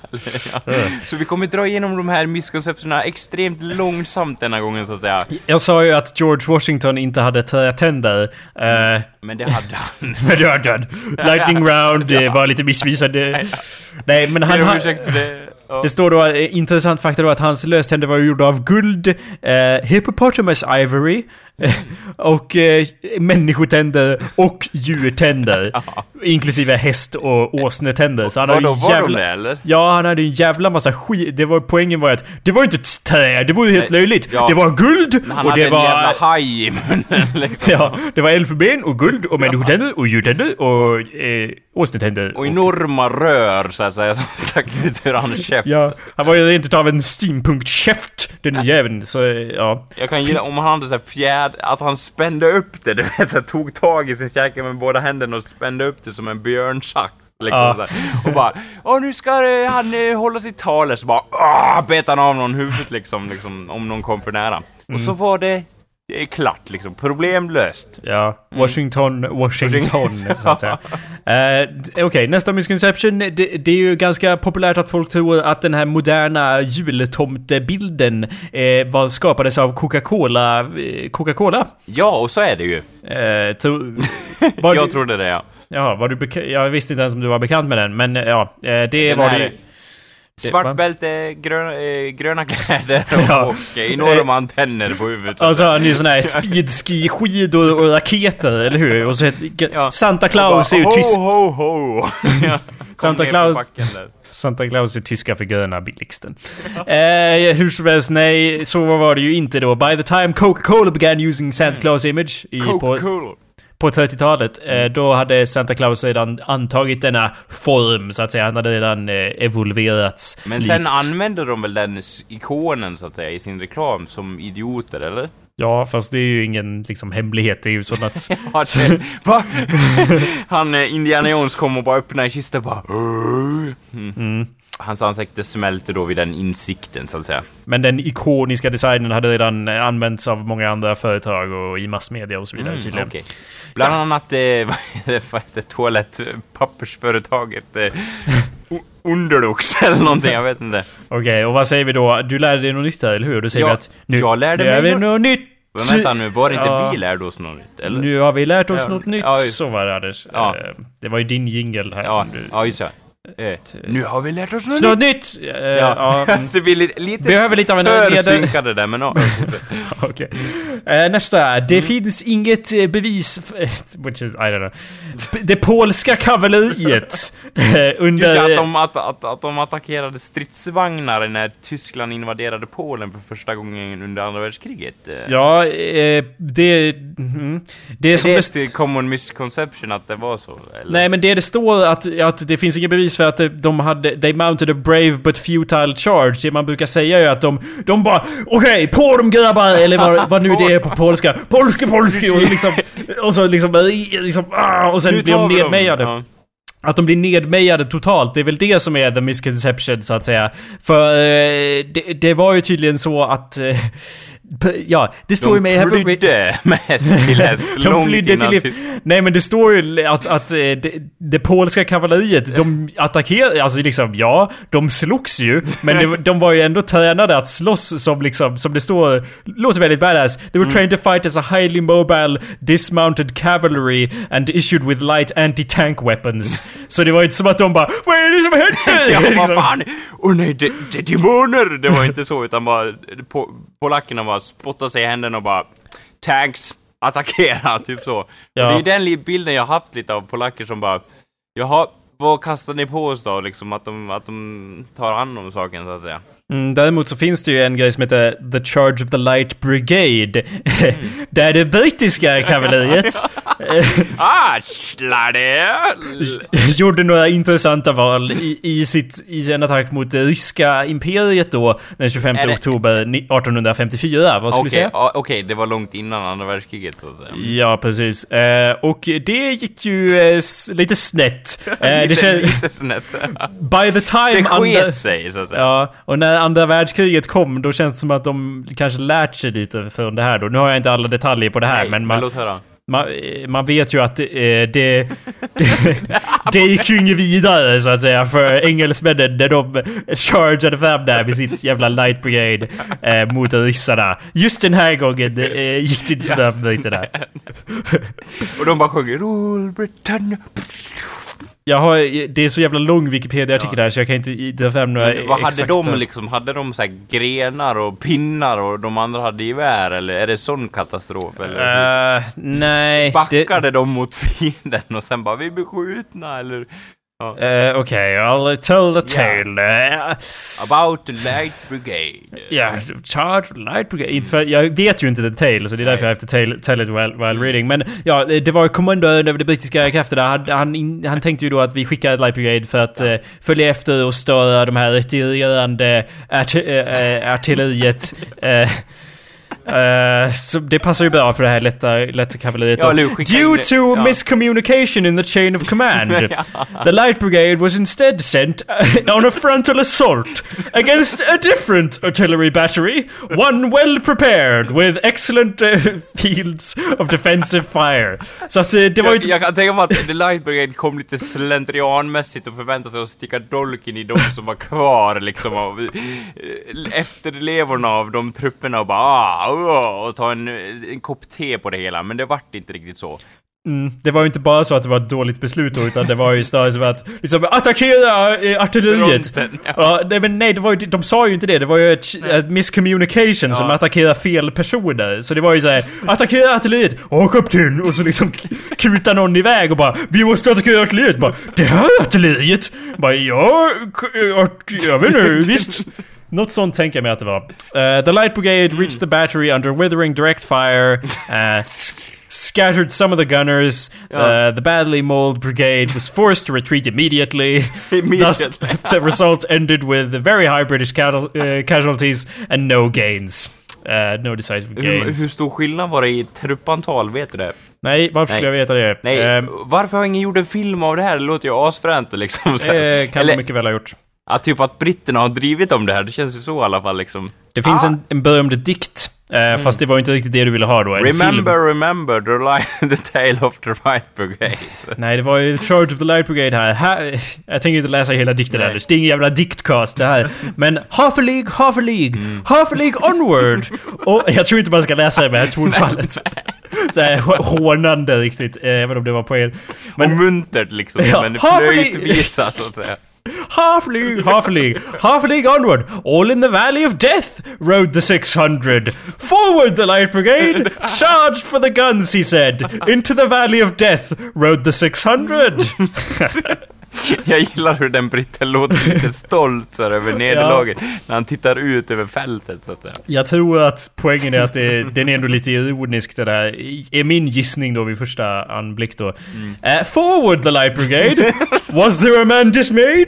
Speaker 2: ja. Så vi kommer dra igenom de här misconceptionerna extremt långsamt denna gången, så att säga.
Speaker 1: Jag sa ju att George Washington inte hade trätänder. Uh,
Speaker 2: Men det hade han.
Speaker 1: men det hade han. Lightning round det var lite missvisande. Nej, men han... Han
Speaker 2: ursäkt för det. Ja.
Speaker 1: det står då, eh, intressant fakta då, att hans löständer var gjorda av guld, eh, hippopotamus ivory, och eh, människotänder och djurtänder. Inklusive häst och åsnetänder. Så han hade
Speaker 2: Vadå, var de
Speaker 1: jävla...
Speaker 2: det eller?
Speaker 1: Ja, han hade en jävla massa skit. Det var, poängen var att det var inte ett träd, det var ju helt
Speaker 2: Nej,
Speaker 1: löjligt.
Speaker 2: ja.
Speaker 1: Det var guld
Speaker 2: Han
Speaker 1: och
Speaker 2: hade
Speaker 1: det
Speaker 2: en
Speaker 1: var...
Speaker 2: jävla haj i munnen liksom.
Speaker 1: Ja, det var elfenben och guld och människotänder och djurtänder och eh, åsnetänder.
Speaker 2: Och enorma rör, så att säga, som stack ut ur hans käft.
Speaker 1: Ja, han var ju rent utav en steampunk-käft, den jäveln. Så, eh, ja.
Speaker 2: Jag kan gilla om han hade så här fjärd, att han spände upp det, du vet, så tog tag i sin käke med båda händerna och spände upp det som en björnsax. Liksom
Speaker 1: Ja.
Speaker 2: så. Och bara, åh nu ska eh, han eh, hålla sitt tal, så bara, åh, bet han av någon huvudet liksom, liksom, om någon kom för nära. Och
Speaker 1: Mm.
Speaker 2: så var det, det är klart liksom, problem löst.
Speaker 1: Ja, Washington, Washington, så att säga. Eh, d- Okej, nästa misconception. Det, det är ju ganska populärt att folk tror att den här moderna jultomtebilden eh, var skapades av Coca-Cola. Eh, Coca-Cola?
Speaker 2: Ja, och så är det ju.
Speaker 1: Eh, tro, var
Speaker 2: jag
Speaker 1: du,
Speaker 2: trodde det ja.
Speaker 1: Ja, var du Jag visste inte ens om du var bekant med den, men eh, ja, eh, det
Speaker 2: Den
Speaker 1: var det ju.
Speaker 2: Svart
Speaker 1: va?
Speaker 2: bälte, gröna, eh, gröna kläder
Speaker 1: Ja.
Speaker 2: och eh, enorma antenner på huvudet.
Speaker 1: Och så har ni såna här speedski-skidor och raketer, eller hur? Och så heter,
Speaker 2: Ja.
Speaker 1: Santa Claus är ju
Speaker 2: ho,
Speaker 1: tysk.
Speaker 2: ho, ho! Ja, kom
Speaker 1: Santa Claus. Santa Claus är tyska för gröna billigsten. eh, hur som helst, nej, så var det ju inte då. By the time Coca-Cola began using Santa Claus image
Speaker 2: Coca-Cola.
Speaker 1: På 30-talet, eh, då hade Santa Claus redan antagit denna form, så att säga. Han hade redan eh, evolverats.
Speaker 2: Men sen
Speaker 1: likt.
Speaker 2: använder de väl den ikonen så att säga i sin reklam som idioter, eller?
Speaker 1: Ja, fast det är ju ingen liksom, hemlighet. Det är ju så att...
Speaker 2: Ja, det? Han, Indiana Jones kom och bara öppnade en kista och bara... Mm. Hans ansikte smälte då vid den insikten, så att säga.
Speaker 1: Men den ikoniska designen hade redan använts av många andra företag och i massmedia och så vidare
Speaker 2: Mm,
Speaker 1: tydligen.
Speaker 2: okej. Bland annat, eh, vad heter- toalettpappersföretaget? Eh, Underlux eller någonting, jag vet inte.
Speaker 1: Okej, och vad säger vi då? Du lärde dig något nytt här, eller hur? Då säger
Speaker 2: Ja,
Speaker 1: att nu,
Speaker 2: jag lärde mig
Speaker 1: vi
Speaker 2: något-
Speaker 1: något nytt!
Speaker 2: Men vänta nu, var det inte
Speaker 1: Ja.
Speaker 2: vi lärde oss något nytt? Eller?
Speaker 1: Nu har vi lärt oss
Speaker 2: Ja,
Speaker 1: något nytt.
Speaker 2: ja,
Speaker 1: så var det Anders.
Speaker 2: Ja.
Speaker 1: Eh, Det var ju din jingle här
Speaker 2: Ja,
Speaker 1: som du...
Speaker 2: ja just det. Eh, nu har vi lärt oss något
Speaker 1: något
Speaker 2: nytt!
Speaker 1: Eh, ja. mm,
Speaker 2: det blir lite, lite
Speaker 1: Behöver lite av en
Speaker 2: för
Speaker 1: leder-
Speaker 2: synkade där, men ja.
Speaker 1: Okej. Eh, nästa. Det
Speaker 2: Mm.
Speaker 1: finns inget eh, bevis... Which is, I don't know. Det polska kavalleriet eh,
Speaker 2: Just
Speaker 1: under...
Speaker 2: det, att de, att, att, att de attackerade stridsvagnar när Tyskland invaderade Polen för första gången under andra världskriget. Eh,
Speaker 1: Ja, eh, det... mhm. Det är som
Speaker 2: är
Speaker 1: det...
Speaker 2: det ett common misconception att det var så? Eller?
Speaker 1: Nej, men det det står att, att det finns inga bevis för att de hade... They mounted a brave but futile charge. Det man brukar säga är att de... De bara Okej, på dem grabbar! Eller vad, vad nu det är på polska. Polska, polska! Och liksom... Och så liksom... liksom ah, och sen blir de nedmejade.
Speaker 2: Ja.
Speaker 1: Att de blir nedmejade totalt, det är väl det som är the misconception så att säga. För eh, det, det var ju tydligen så att... eh, ja, det står ju med...
Speaker 2: De flydde med häst
Speaker 1: De flydde till...
Speaker 2: Ty-
Speaker 1: Nej men det står ju att, att eh, det, det polska kavalleriet, de attackerade, alltså liksom ja, de slogs ju, men det, de var ju ändå tränade att slåss som liksom, som det står, låter väldigt badass. They
Speaker 2: Mm.
Speaker 1: were trained to fight as a highly mobile dismounted cavalry and issued with light anti-tank weapons. Så det var inte som att de bara Vad är det som händer?
Speaker 2: Ja,
Speaker 1: Liksom.
Speaker 2: vad fan! Åh nej, det, det är demoner! Det var inte så, utan bara po, polackerna bara spottade sig i händerna och bara Tanks! Attackera! Typ så.
Speaker 1: Ja.
Speaker 2: Och det är den bilden jag haft lite av polacker som bara Jaha, vad kastar ni på oss då? Liksom att de, att de tar hand om saken så att säga.
Speaker 1: Mm, däremot så finns det ju en grej som heter The Charge of the Light Brigade.
Speaker 2: Mm.
Speaker 1: där det brittiska kavalleriet
Speaker 2: Ah,
Speaker 1: gjorde några intressanta val i, i, sitt, i sin attack mot det ryska imperiet då den 25
Speaker 2: Är det-
Speaker 1: oktober ni- 1854. Vad skulle du
Speaker 2: Okej,
Speaker 1: säga?
Speaker 2: okej, det var långt innan andra världskriget så att säga.
Speaker 1: Ja, precis. Eh, och det gick ju eh, lite snett. Eh, det
Speaker 2: lite,
Speaker 1: kän-
Speaker 2: lite snett.
Speaker 1: by the time...
Speaker 2: Det sket sig så att säga.
Speaker 1: Ja, och när andra världskriget kom då känns det som att de kanske lärt sig lite från det här då. Nu har jag inte alla detaljer på det här
Speaker 2: Nej,
Speaker 1: men man,
Speaker 2: låt höra.
Speaker 1: man, man vet ju att eh, det, det, det gick ju inget vidare så att säga för engelsmännen när de chargeade fram där med sitt jävla light brigade eh, mot ryssarna. Just den här gången eh, gick det inte så bra för britterna.
Speaker 2: Och de bara sjunger Rule Britannia.
Speaker 1: Jag har, det är så jävla lång Wikipedia-artikel där så jag kan inte dra fram några
Speaker 2: Men Vad hade de liksom? Hade de så här grenar och pinnar och de andra hade gevär eller är det sån katastrof eller?
Speaker 1: Eh, nej. det-
Speaker 2: Backade de mot fienden och sen bara vi blir skjutna eller?
Speaker 1: Eh, Okej, I'll tell the tale. Eh,
Speaker 2: About the light brigade.
Speaker 1: Ja, Charge Light Brigade. Inte för, jag vet ju inte the tale, så det är därför jag har haft tale, tell it while, while reading. Men ja, det var kommandören över de brittiska krafterna. Han, han, han tänkte ju då att vi skickar Light Brigade för att eh, följa efter och störa de här retirerande arti- eh, artilleriet. Eh, så det passar ju bra för det här lätta, lätta kavalleriet.
Speaker 2: Ja,
Speaker 1: Due
Speaker 2: det-
Speaker 1: to
Speaker 2: ja.
Speaker 1: miscommunication in the chain of command, the light brigade was instead sent uh, on a frontal assault against a different artillery battery, one well prepared with excellent uh, fields of defensive fire. Så att eh, det var ju
Speaker 2: Jag, jag kan tänka mig att The Light Brigade kom lite slentrianmässigt och förväntade sig att sticka dolken i de som var kvar liksom av eh, efterlevorna av de trupperna och bara ah, och ta en, en kopp te på det hela, men det vart inte riktigt så.
Speaker 1: Mm, det var ju inte bara så att det var ett dåligt beslut då, utan det var ju snarare som att liksom attackera eh, artilleriet.
Speaker 2: Fronten, ja.
Speaker 1: Ja, nej, men nej, det var ju, de sa ju inte det. Det var ju ett, ett miscommunication som
Speaker 2: Ja.
Speaker 1: attackerar fel personer. Så det var ju såhär, attackera artilleriet! Åh kapten! Och så liksom kutar någon iväg och bara Vi måste attackera artilleriet! Bara, det här är artilleriet! Bara, ja, eh, jag vet inte, visst. Något sånt tänker jag mig att det var. Uh, the light brigade reached the battery under withering direct fire. Uh, sc- scattered some of the gunners.
Speaker 2: Ja.
Speaker 1: Uh, the badly mauled brigade was forced to retreat immediately. Thus,
Speaker 2: Immediately.
Speaker 1: the result ended with very high British uh, casualties and no gains. Uh, no decisive
Speaker 2: Hur,
Speaker 1: gains.
Speaker 2: hur stor skillnad var det i truppantal, vet du det?
Speaker 1: Nej, varför
Speaker 2: Nej.
Speaker 1: skulle jag veta det?
Speaker 2: Nej,
Speaker 1: Ehm,
Speaker 2: varför har ingen gjort en film av det här? Det låter ju asfränt liksom. Så.
Speaker 1: eh, kan
Speaker 2: Eller,
Speaker 1: mycket väl ha gjort.
Speaker 2: Ja, typ att britterna har drivit om det här, det känns ju så i alla fall liksom.
Speaker 1: Det finns
Speaker 2: Ah.
Speaker 1: en, en berömd dikt, eh, fast det var inte riktigt det du ville ha då. En
Speaker 2: Remember,
Speaker 1: Film.
Speaker 2: remember the, li- the tale of the right brigade.
Speaker 1: Nej, det var ju Charge of the Light Brigade här. här jag tänker inte läsa hela dikten. Anders. Det är ingen jävla diktcast det här. Men half a league, half a league,
Speaker 2: Mm.
Speaker 1: half a league onward. Och jag tror inte man ska läsa det med det här tonfallet. Såhär hånande riktigt, eh, även om det var på er.
Speaker 2: Men, och muntert liksom,
Speaker 1: Ja,
Speaker 2: men flöjtvisa så att säga.
Speaker 1: Half league, half league, half league onward. All in the valley of death rode the 600. Forward the light brigade, charge for the guns, he said. Into the valley of death rode the 600.
Speaker 2: Jag gillar hur den britten låter lite stolt så här, över nederlaget när han tittar ut över fältet så att säga.
Speaker 1: Jag tror att poängen är att det, den är ändå lite ironisk det där. Är min gissning då vid första anblick då. Eh, forward the light brigade! Was there a man dismayed?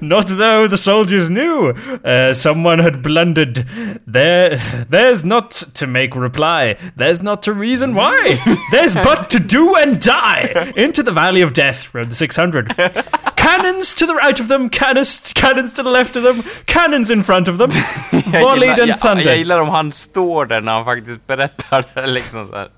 Speaker 1: Not though the soldiers knew. Uh, someone had blundered. There, there's not to make reply. There's not to reason why. There's but to do and die. Into the valley of death rode the 600. Cannons to the right of them, cannons, cannons to the left of them, cannons in front of them.
Speaker 2: Jag
Speaker 1: Volleyed
Speaker 2: gillar,
Speaker 1: and
Speaker 2: jag,
Speaker 1: thundered.
Speaker 2: jag gillar om han står där när han faktiskt berättar liksom så här.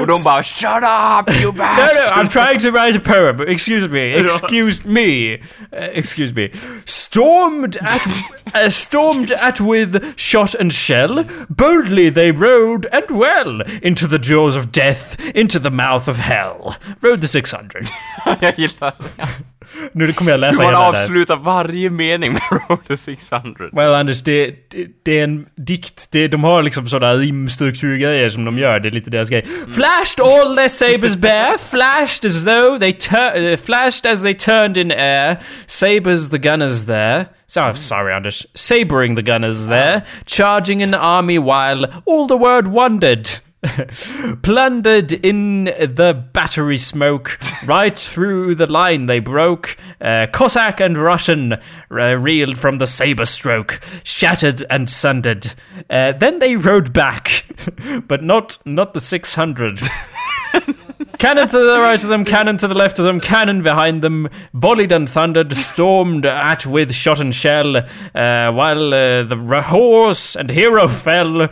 Speaker 2: Och de bara 'Shut up you
Speaker 1: No, no! I'm trying to write a poem. Excuse me. Excuse me. Uh, excuse me. Stormed at, uh, stormed at with shot and shell. Boldly they rode and well into the jaws of death, into the mouth of hell. Rode the 600. Nu kommer jag läsa hela där.
Speaker 2: avslutar varje mening med Road to 600.
Speaker 1: Well Anders, det, det, det är en dikt. Det, de har liksom sådana rimstrukturgrejer som de gör. Det är lite deras grej. Flashed all their sabers bare, flashed as though they tur- uh, flashed as they turned in air. Sabers the gunners there. So, I'm sorry Anders. Sabering the gunners there. Charging an army while all the world wondered. Plundered in the battery smoke, right through the line they broke. Uh, Cossack and Russian uh, reeled from the saber stroke, shattered and sundered. Uh, then they rode back, but not not the six hundred. Cannon to the right of them, cannon to the left of them, cannon behind them, volleyed and thundered, stormed at with shot and shell, uh, while uh, the horse and hero fell.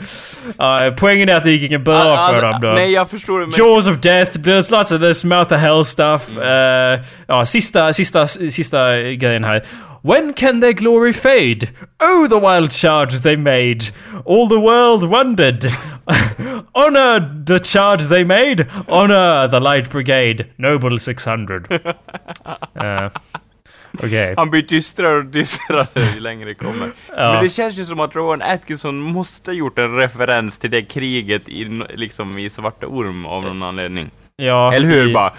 Speaker 1: Uh, poängen är att det gick inget bra för dem då.
Speaker 2: nej, jag förstår det, men
Speaker 1: Jaws of Death, there's lots of this Mouth of Hell stuff. Uh, ja, sista, sista, sista grejen här. When can their glory fade? Oh, the wild charge they made! All the world wondered. Honor the charge they made! Honor the light brigade! Noble 600. Uh, Okej.
Speaker 2: han blir dystrare och dystrare ju längre det kommer.
Speaker 1: Ja.
Speaker 2: Men det känns ju som att Rowan Atkinson måste gjort en referens till det kriget i, liksom i Svarta Orm av någon anledning.
Speaker 1: Ja,
Speaker 2: Eller hur?
Speaker 1: i-
Speaker 2: Bara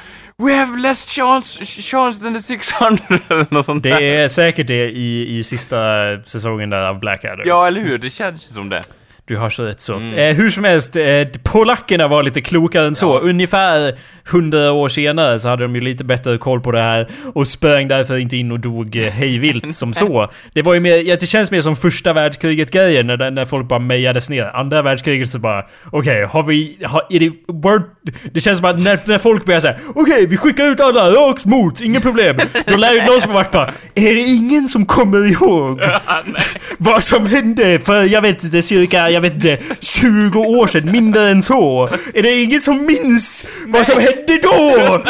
Speaker 2: We have less chance, chance than the 600 eller något sånt där.
Speaker 1: Det är säkert det i, i sista säsongen där av Blackadder.
Speaker 2: Ja, eller hur? Det känns ju som det.
Speaker 1: Du har så rätt så.
Speaker 2: Mm.
Speaker 1: Eh, hur som helst, eh, polackerna var lite klokare än så.
Speaker 2: Ja.
Speaker 1: Ungefär hundra år senare så hade de ju lite bättre koll på det här och sprang därför inte in och dog eh, hejvilt som så. Det var ju mer, ja, det känns mer som första världskriget-grejen när, när folk bara mejades ner. Andra världskriget så bara, okej, har vi, har, är det, word, det känns som att när, när folk börjar säga, okej, vi skickar ut alla rakt mot, inga problem. Då lär ju någon som varit bara, är det ingen som kommer ihåg vad som hände för, jag vet inte, cirka, jag vet inte, 20 år sedan, mindre än så? Är det ingen som minns vad som hände då?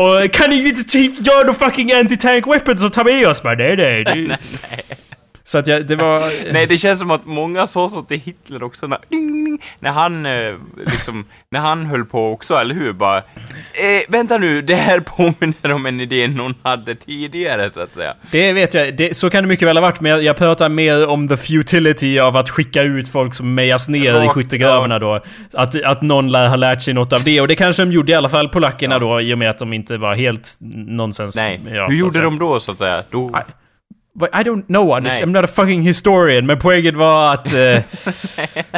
Speaker 1: Och kan ni inte typ göra några fucking anti-tank weapons och ta med oss? Bara, nej, nej. Det, så att jag, det var...
Speaker 2: Nej, det känns som att många sa så till Hitler också när, ding, ding, när han eh, liksom, när han höll på också, eller hur? Bara, eh, vänta nu, det här påminner om en idé någon hade tidigare, så att säga.
Speaker 1: Det vet jag, det, så kan det mycket väl ha varit, men jag, jag pratar mer om the futility av att skicka ut folk som mejas ner i
Speaker 2: Ja,
Speaker 1: skyttegravarna då. Att, att någon lär ha lärt sig något av det, och det kanske de gjorde i alla fall, polackerna då, i och med att de inte var helt nonsens.
Speaker 2: Nej,
Speaker 1: ja,
Speaker 2: hur gjorde de då, så att säga? Då,
Speaker 1: Nej. But I don't know, Anders.
Speaker 2: Nej.
Speaker 1: I'm not a fucking historian. Men poängen var att... Uh, uh,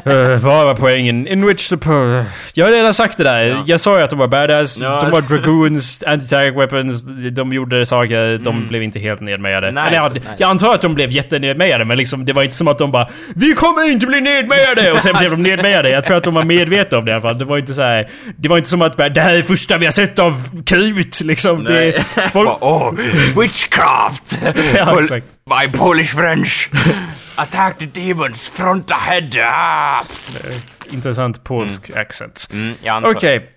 Speaker 1: vad var poängen? In which po- Jag har redan sagt det där.
Speaker 2: Ja.
Speaker 1: Jag sa ju att de var badass.
Speaker 2: Ja.
Speaker 1: De var dragoons, anti-tank weapons. De gjorde saker. De
Speaker 2: Mm.
Speaker 1: blev inte helt nedmejade.
Speaker 2: Nice,
Speaker 1: Eller ja,
Speaker 2: nice.
Speaker 1: jag antar att de blev jättenedmejade. Men liksom, det var inte som att de bara Vi kommer inte bli nedmejade! Och sen blev de nedmejade. Jag tror att de var medvetna om det i alla fall. Det var inte så här. Det var inte som att det här är första vi har sett av krut liksom.
Speaker 2: Nej.
Speaker 1: Det, folk,
Speaker 2: oh, witchcraft!
Speaker 1: Ja, exakt.
Speaker 2: My Polish French! Attack the demons, front ahead! Ah!
Speaker 1: intressant polsk accent.
Speaker 2: Mm, jag antar.
Speaker 1: Okej.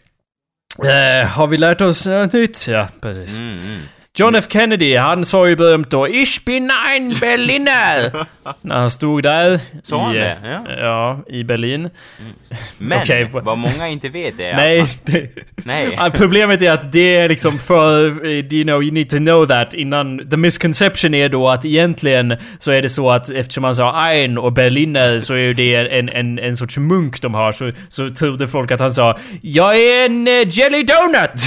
Speaker 1: Eh, har vi lärt oss något nytt? Ja, precis.
Speaker 2: Mm, mm.
Speaker 1: John F Kennedy, han sa ju berömt då Ich bin ein Berliner! När han stod där.
Speaker 2: Sa han
Speaker 1: i,
Speaker 2: det?
Speaker 1: eh,
Speaker 2: Ja.
Speaker 1: Ja, i Berlin.
Speaker 2: Men,
Speaker 1: Okej.
Speaker 2: vad många inte vet är
Speaker 1: Nej,
Speaker 2: att
Speaker 1: det,
Speaker 2: Nej.
Speaker 1: Problemet är att det är liksom för, eh, you know, you need to know that innan... The misconception är då att egentligen så är det så att eftersom han sa ein och Berliner så är ju det en, en, en sorts munk de har. Så, så trodde folk att han sa Jag är en eh, jelly donut!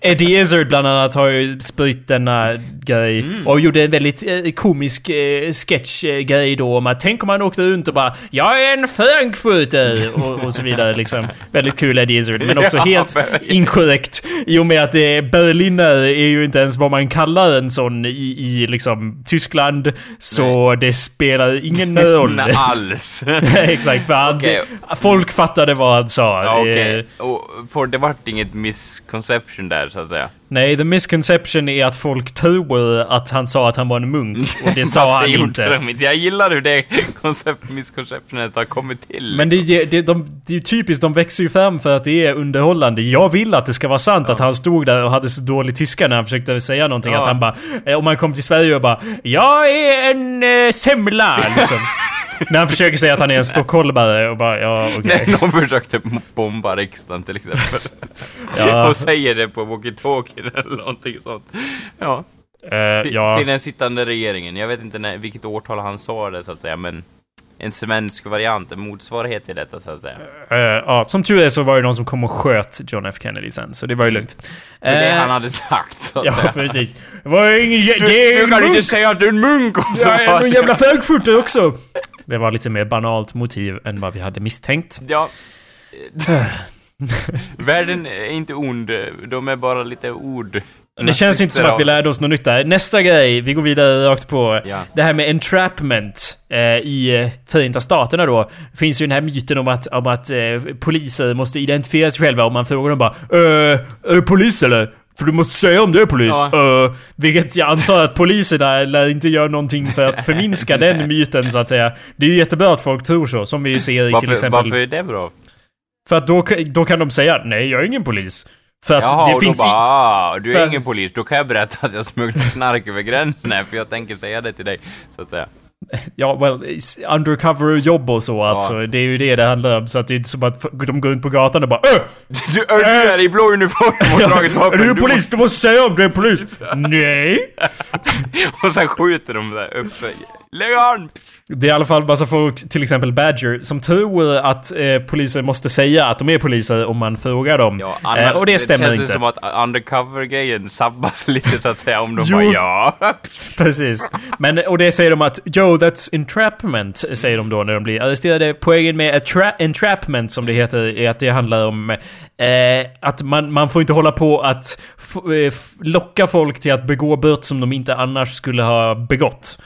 Speaker 1: Eddie Izzard bland annat har ju spritt denna grej och gjorde en väldigt eh, komisk eh, sketch-grej då om att tänk om han åkte runt och bara Jag är en frankfurter och, och så vidare liksom. Väldigt kul Eddie Izzard men också helt inkorrekt i och med att det Berliner är ju inte ens vad man kallar en sån i, i liksom Tyskland så det spelar ingen roll.
Speaker 2: Nej, alls.
Speaker 1: Exakt, för han,
Speaker 2: Okej.
Speaker 1: folk fattade vad han sa.
Speaker 2: Ja, okej.
Speaker 1: Eh,
Speaker 2: Och för det vart inget misconception där, så att säga.
Speaker 1: Nej, the misconception är att folk tror att han sa att han var en munk. Och det sa han inte.
Speaker 2: de inte. Jag gillar hur det koncept, misconceptionet har kommit till.
Speaker 1: Men det, det, det, de, det är ju typiskt, de växer ju fram för att det är underhållande. Jag vill att det ska vara sant att han stod där och hade så dålig tyska när han försökte säga någonting.
Speaker 2: Ja.
Speaker 1: Att han bara, eh, om han kom till Sverige och bara Jag är en eh, semla liksom. när han försöker säga att han är en stockholmare och bara, ja okej.
Speaker 2: När någon försökte bomba riksdagen till exempel.
Speaker 1: Ja.
Speaker 2: och säger det på walkie-talkie eller någonting sånt. Ja. Till-
Speaker 1: ja.
Speaker 2: Till den sittande regeringen. Jag vet inte när, vilket årtal han sa det så att säga, men en svensk variant, en motsvarighet till detta så att säga.
Speaker 1: Eh, ja, som tur är så var det någon som kom och sköt John F Kennedy sen, så det var ju lugnt.
Speaker 2: Det är det
Speaker 1: Eh,
Speaker 2: han hade sagt så att
Speaker 1: Ja,
Speaker 2: säga.
Speaker 1: precis. Det var ingen...
Speaker 2: Du, du
Speaker 1: en
Speaker 2: kan
Speaker 1: munk.
Speaker 2: inte säga att du är en munk! Och så
Speaker 1: Jag är någon jävla frankfurter också! Det var lite mer banalt motiv än vad vi hade misstänkt.
Speaker 2: Ja. Världen är inte ond, de är bara lite ord.
Speaker 1: Det känns inte som att vi lärde oss något nytt där. Nästa grej, vi går vidare rakt på.
Speaker 2: Ja.
Speaker 1: Det här med entrapment eh, i eh, Förenta Staterna då. Det finns ju den här myten om att, om att eh, poliser måste identifiera sig själva och man frågar dem bara äh, Är du polis eller? För du måste säga om du är polis.
Speaker 2: Ja.
Speaker 1: Eh, vilket jag antar att poliserna lär inte göra någonting för att förminska den myten så att säga. Det är ju jättebra att folk tror så, som vi ju ser i till exempel...
Speaker 2: varför är det bra?
Speaker 1: För att då, då kan de säga nej, jag är ingen polis. För att
Speaker 2: Jaha,
Speaker 1: det
Speaker 2: och
Speaker 1: finns
Speaker 2: då bara, ah, du är
Speaker 1: för-
Speaker 2: ingen polis, då kan jag berätta att jag smugglar knark över gränsen här, för jag tänker säga det till dig, så att säga.
Speaker 1: Ja, well, undercover-jobb och så alltså. Det är ju det det handlar om. Så att det är inte som att de går ut på gatan och bara Öh!
Speaker 2: Du, du är i blå uniform och dragit
Speaker 1: Är
Speaker 2: vapen.
Speaker 1: du polis? Du måste säga om du är polis! Nej!
Speaker 2: måste- Och sen skjuter de där uppe. Lägg an!
Speaker 1: Det är i alla fall massa folk, till exempel Badger, som tror att eh, polisen måste säga att de är poliser om man frågar dem.
Speaker 2: Ja,
Speaker 1: eh,
Speaker 2: annars-
Speaker 1: och det stämmer
Speaker 2: känns ju
Speaker 1: inte.
Speaker 2: som att undercover-grejen sabbas lite så att säga om de
Speaker 1: Jo.
Speaker 2: bara ja.
Speaker 1: Precis. Men, och det säger de att Joe, that's entrapment, säger de då när de blir arresterade. Poängen med entrapment, som det heter, är att det handlar om eh, att man, man får inte hålla på att eh, locka folk till att begå brott som de inte annars skulle ha begått.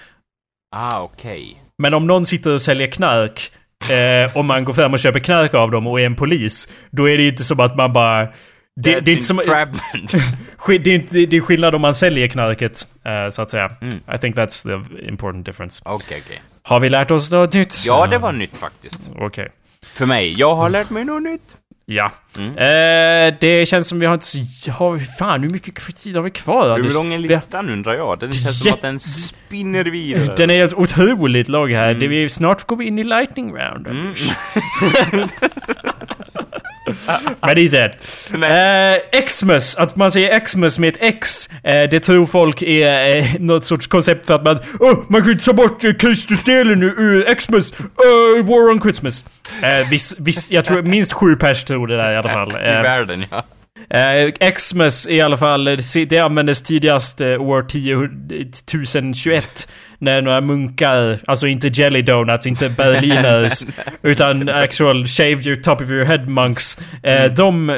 Speaker 2: Ah, okej.
Speaker 1: Men om någon sitter och säljer knark eh, och man går fram och köper knark av dem och är en polis, då är det ju inte som att man bara... Det, det är inte som... Det är, inte, det är skillnad om man säljer knarket, eh, så att säga.
Speaker 2: Mm.
Speaker 1: I think that's the important difference.
Speaker 2: Okej, okej.
Speaker 1: Har vi lärt oss något nytt?
Speaker 2: Ja, det var nytt faktiskt.
Speaker 1: Okej.
Speaker 2: För mig. Jag har lärt mig något nytt.
Speaker 1: Ja.
Speaker 2: Mm.
Speaker 1: Eh, det känns som vi har inte så... Har vi, fan, hur mycket tid har vi kvar?
Speaker 2: Hur lång är
Speaker 1: Vi-
Speaker 2: listan undrar jag? Den känns som att den spinner vidare.
Speaker 1: Den är helt otroligt lång här.
Speaker 2: Mm.
Speaker 1: Det vi, snart går vi in i lightning round.
Speaker 2: Mm.
Speaker 1: Men inte än.
Speaker 2: Nej.
Speaker 1: Eh, Xmas, att man säger Xmas med ett X, eh, det tror folk är eh, något sorts koncept för att man... Oh, man kan inte ta bort eh, Kristusdelen ur Xmas! Uh, War on Christmas! Eh, viss, viss, jag tror minst sju pers tror det där i alla fall.
Speaker 2: I
Speaker 1: Eh,
Speaker 2: världen, ja.
Speaker 1: Eh, Xmas i alla fall, eh, det- det användes tidigast eh, år 10, 1021 när några munkar, alltså inte jelly donuts, inte berliners, utan actual shave your top of your head monks. Eh, De... eh,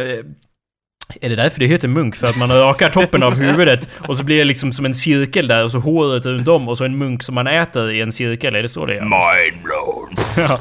Speaker 1: Är det därför det heter munk? För att man rakar toppen av huvudet och så blir det liksom som en cirkel där och så håret runt om och så en munk som man äter i en cirkel. Är det så det är?
Speaker 2: Mind blown.
Speaker 1: Ja.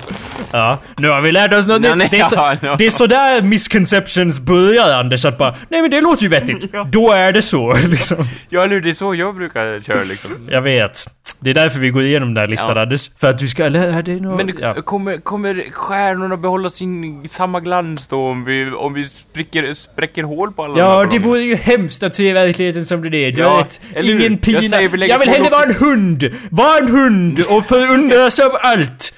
Speaker 1: ja, nu har vi lärt oss något
Speaker 2: Ja,
Speaker 1: nytt.
Speaker 2: nej,
Speaker 1: Det är, så,
Speaker 2: ja, ja.
Speaker 1: det är sådär misconceptions börjar Anders, att bara Nej men det låter ju vettigt.
Speaker 2: Ja.
Speaker 1: Då är det så, liksom.
Speaker 2: Ja, hur? Det är så jag brukar köra liksom.
Speaker 1: Jag vet. Det är därför vi går igenom den här listan
Speaker 2: Ja.
Speaker 1: Anders. För att du ska lära dig något.
Speaker 2: Men
Speaker 1: ja.
Speaker 2: kommer, kommer stjärnorna behålla sin samma glans då om vi, om vi spricker, spräcker hål på alla
Speaker 1: Ja, det vore ju hemskt att se verkligheten som den är. Du
Speaker 2: Ja,
Speaker 1: vet,
Speaker 2: eller
Speaker 1: ingen
Speaker 2: Jag
Speaker 1: pina.
Speaker 2: säger vi
Speaker 1: Jag vill hellre vara en hund! Var en hund och förundras av allt!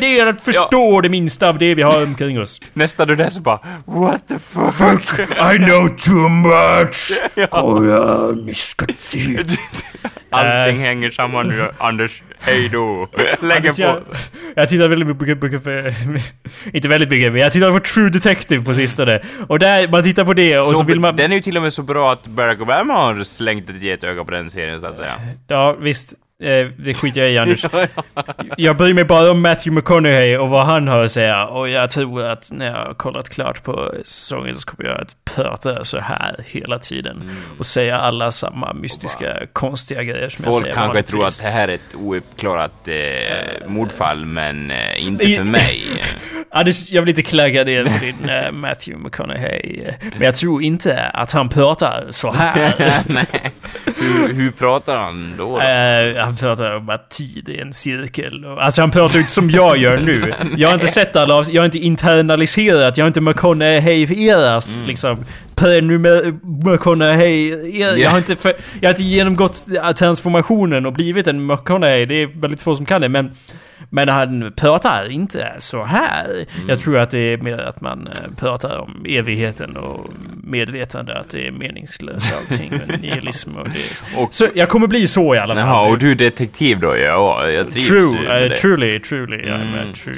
Speaker 1: Det än att förstå det minsta av det vi har omkring oss.
Speaker 2: Nästa du så bara What the fuck?
Speaker 1: I know too much! Koreaniska tid.
Speaker 2: Allting
Speaker 1: Äh.
Speaker 2: hänger samman nu, Anders. Hej då. Lägger
Speaker 1: Anders, jag,
Speaker 2: på.
Speaker 1: jag tittar väldigt mycket på... Inte väldigt mycket, men jag tittar på True Detective på sistone. Och där, man tittar på det och så,
Speaker 2: Så
Speaker 1: vill man...
Speaker 2: Den är ju till och med så bra att Barack Obama har slängt ett getöga på den serien så att säga.
Speaker 1: Ja, visst. Eh, det skiter jag i Anders. Jag bryr mig bara om Matthew McConaughey och vad han har att säga. Och jag tror att när jag har kollat klart på säsongen så kommer jag att prata så här hela tiden.
Speaker 2: Mm.
Speaker 1: Och säga alla samma mystiska, konstiga grejer som jag
Speaker 2: Folk
Speaker 1: säger
Speaker 2: kanske tror att det här är ett ouppklarat eh, mordfall, men eh, inte för mig.
Speaker 1: Anders, jag vill inte klagga ner på din eh, Matthew McConaughey. eh, Men jag tror inte att han pratar så här.
Speaker 2: Nej. Hur, hur pratar han då? då?
Speaker 1: Han pratar om att tid är en cirkel. Alltså han pratar ju inte som jag gör nu. Jag har inte sett alla av- jag har inte internaliserat, jag har inte McConaughey-eras liksom. McConaughey Jag har inte, för, jag har inte genomgått transformationen och blivit en McConaughey. Det är väldigt få som kan det, men men han pratar inte så här. Jag tror att det är mer att man eh, pratar om evigheten och medvetande att det är meningslöst allting. och nihilism och det.
Speaker 2: Och-
Speaker 1: Så jag kommer bli så i alla fall.
Speaker 2: Jaha, och du är detektiv då? Ja, jag trivs
Speaker 1: True, uh, truly, truly, I'm
Speaker 2: Mm.
Speaker 1: a true.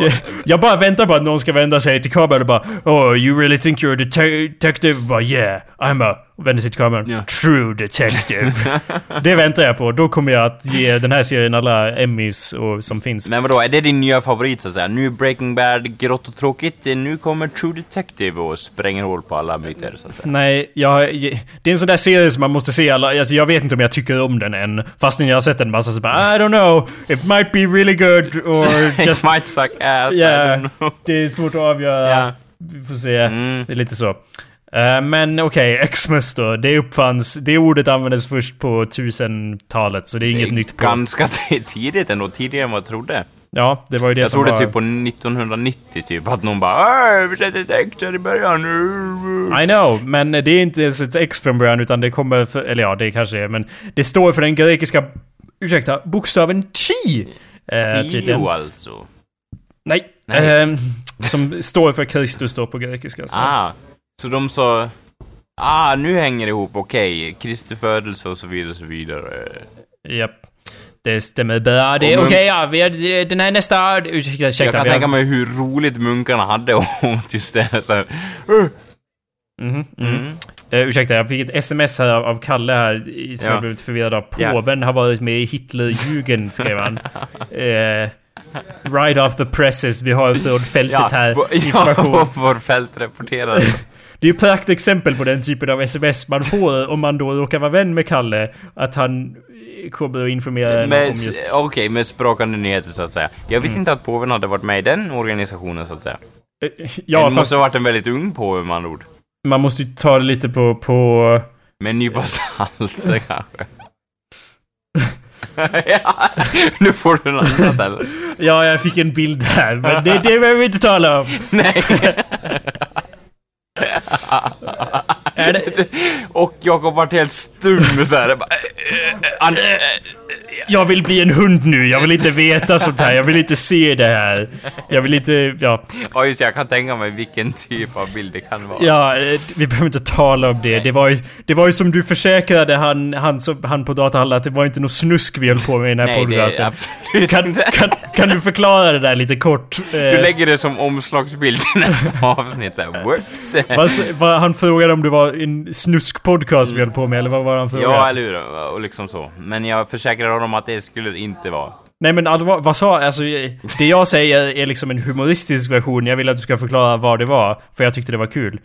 Speaker 1: Jag, bara väntar på att någon ska vända sig till kameran och bara Oh, you really think you're a detective? Bara yeah, I'm a... Och vänder sig till kameran.
Speaker 2: Ja.
Speaker 1: True detective. det väntar jag på. Då kommer jag att ge den här serien alla Emmys och, som finns.
Speaker 2: Men vadå, är det din nya favorit så att säga? Nu är Breaking Bad grått och tråkigt, nu kommer True Detective och spränger hål på alla myter så att säga.
Speaker 1: Nej, jag, det är en sån där serie som man måste se alla... Alltså jag vet inte om jag tycker om den än. Fastän jag har sett den massa så bara I don't know. It might be really good or just...
Speaker 2: It might suck ass, I
Speaker 1: Ja,
Speaker 2: don't know.
Speaker 1: det är svårt att avgöra.
Speaker 2: Ja.
Speaker 1: Vi får se.
Speaker 2: Mm.
Speaker 1: Det är lite så. Eh, men okej, Xmas då. Det uppfanns... Det ordet användes först på 1000-talet, så det är inget
Speaker 2: Det är
Speaker 1: nytt på...
Speaker 2: Ganska tidigt ändå, tidigare än vad jag trodde.
Speaker 1: Ja, det var ju det
Speaker 2: Jag
Speaker 1: som
Speaker 2: trodde
Speaker 1: var...
Speaker 2: typ på 1990 typ, att någon bara "Äh, vi sätter ett X här i början.
Speaker 1: I know, men det är inte ens ett X från början utan det kommer för... Eller ja, det kanske är, men det står för den grekiska... Ursäkta, bokstaven chi! Eh.
Speaker 2: Tio alltså.
Speaker 1: Nej.
Speaker 2: Nej.
Speaker 1: Ehm, som står för Kristus då på grekiska. Så.
Speaker 2: Ah, så de sa... Ah, nu hänger det ihop, okej. Kristi födelse och så vidare och så vidare.
Speaker 1: Japp. Det stämmer bra. Det okej, ja. Vi har, den här nästa... Ursäkta,
Speaker 2: Jag
Speaker 1: ursäkta.
Speaker 2: kan
Speaker 1: vi har-
Speaker 2: tänka mig hur roligt munkarna hade åt just det. Så här.
Speaker 1: Mhm, mhm. Eh, ursäkta, jag fick ett sms här av, Kalle här som
Speaker 2: Ja.
Speaker 1: jag blev lite förvirrad av.
Speaker 2: Ja.
Speaker 1: Påven har varit med i Hitlerjugend, skrev han. eh, right off the presses, vi har från fältet här
Speaker 2: vår-
Speaker 1: information.
Speaker 2: ja, vår fältreporterare.
Speaker 1: Det är ju praktexempel på den typen av sms man får om man då råkar vara vän med Kalle. Att han kommer att informera en om just...
Speaker 2: Okej, med språkande nyheter så att säga. Jag visste inte att påven hade varit med i den organisationen så att säga.
Speaker 1: Eh,
Speaker 2: Ja, det
Speaker 1: fast
Speaker 2: måste ha varit en väldigt ung påve med andra ord.
Speaker 1: man måste ju ta det lite på... på
Speaker 2: Med en nypa salt kanske. ja, nu får du något annat eller?
Speaker 1: ja, jag fick en bild här, men det, det behöver vi inte tala om.
Speaker 2: Nej.
Speaker 1: Är det,
Speaker 2: Och Jakob vart helt stum så här. Eh, eh, eh, han,
Speaker 1: jag vill bli en hund nu, jag vill inte veta sånt här, jag vill inte se det här. Jag vill inte, ja.
Speaker 2: Ja just det, jag kan tänka mig vilken typ av bild det kan vara.
Speaker 1: Ja, eh, vi behöver inte tala om det. Det var ju, det var ju som du försäkrade han, han, som, han på datahallen att det var inte något snusk vi höll på med i den här
Speaker 2: Nej, det
Speaker 1: podcasten.
Speaker 2: absolut
Speaker 1: Kan, kan, kan du förklara det där lite kort?
Speaker 2: Du
Speaker 1: Eh,
Speaker 2: lägger det som omslagsbild i nästa avsnitt whoops.
Speaker 1: vad, vad, han frågade om det var en snusk-podcast vi höll på med, eller vad var han frågade?
Speaker 2: Ja, eller hur? Och liksom så. Men jag försäkrar honom att det skulle det inte vara.
Speaker 1: Nej men alltså, vad, sa, alltså det jag säger är liksom en humoristisk version. Jag vill att du ska förklara vad det var, för jag tyckte det var kul.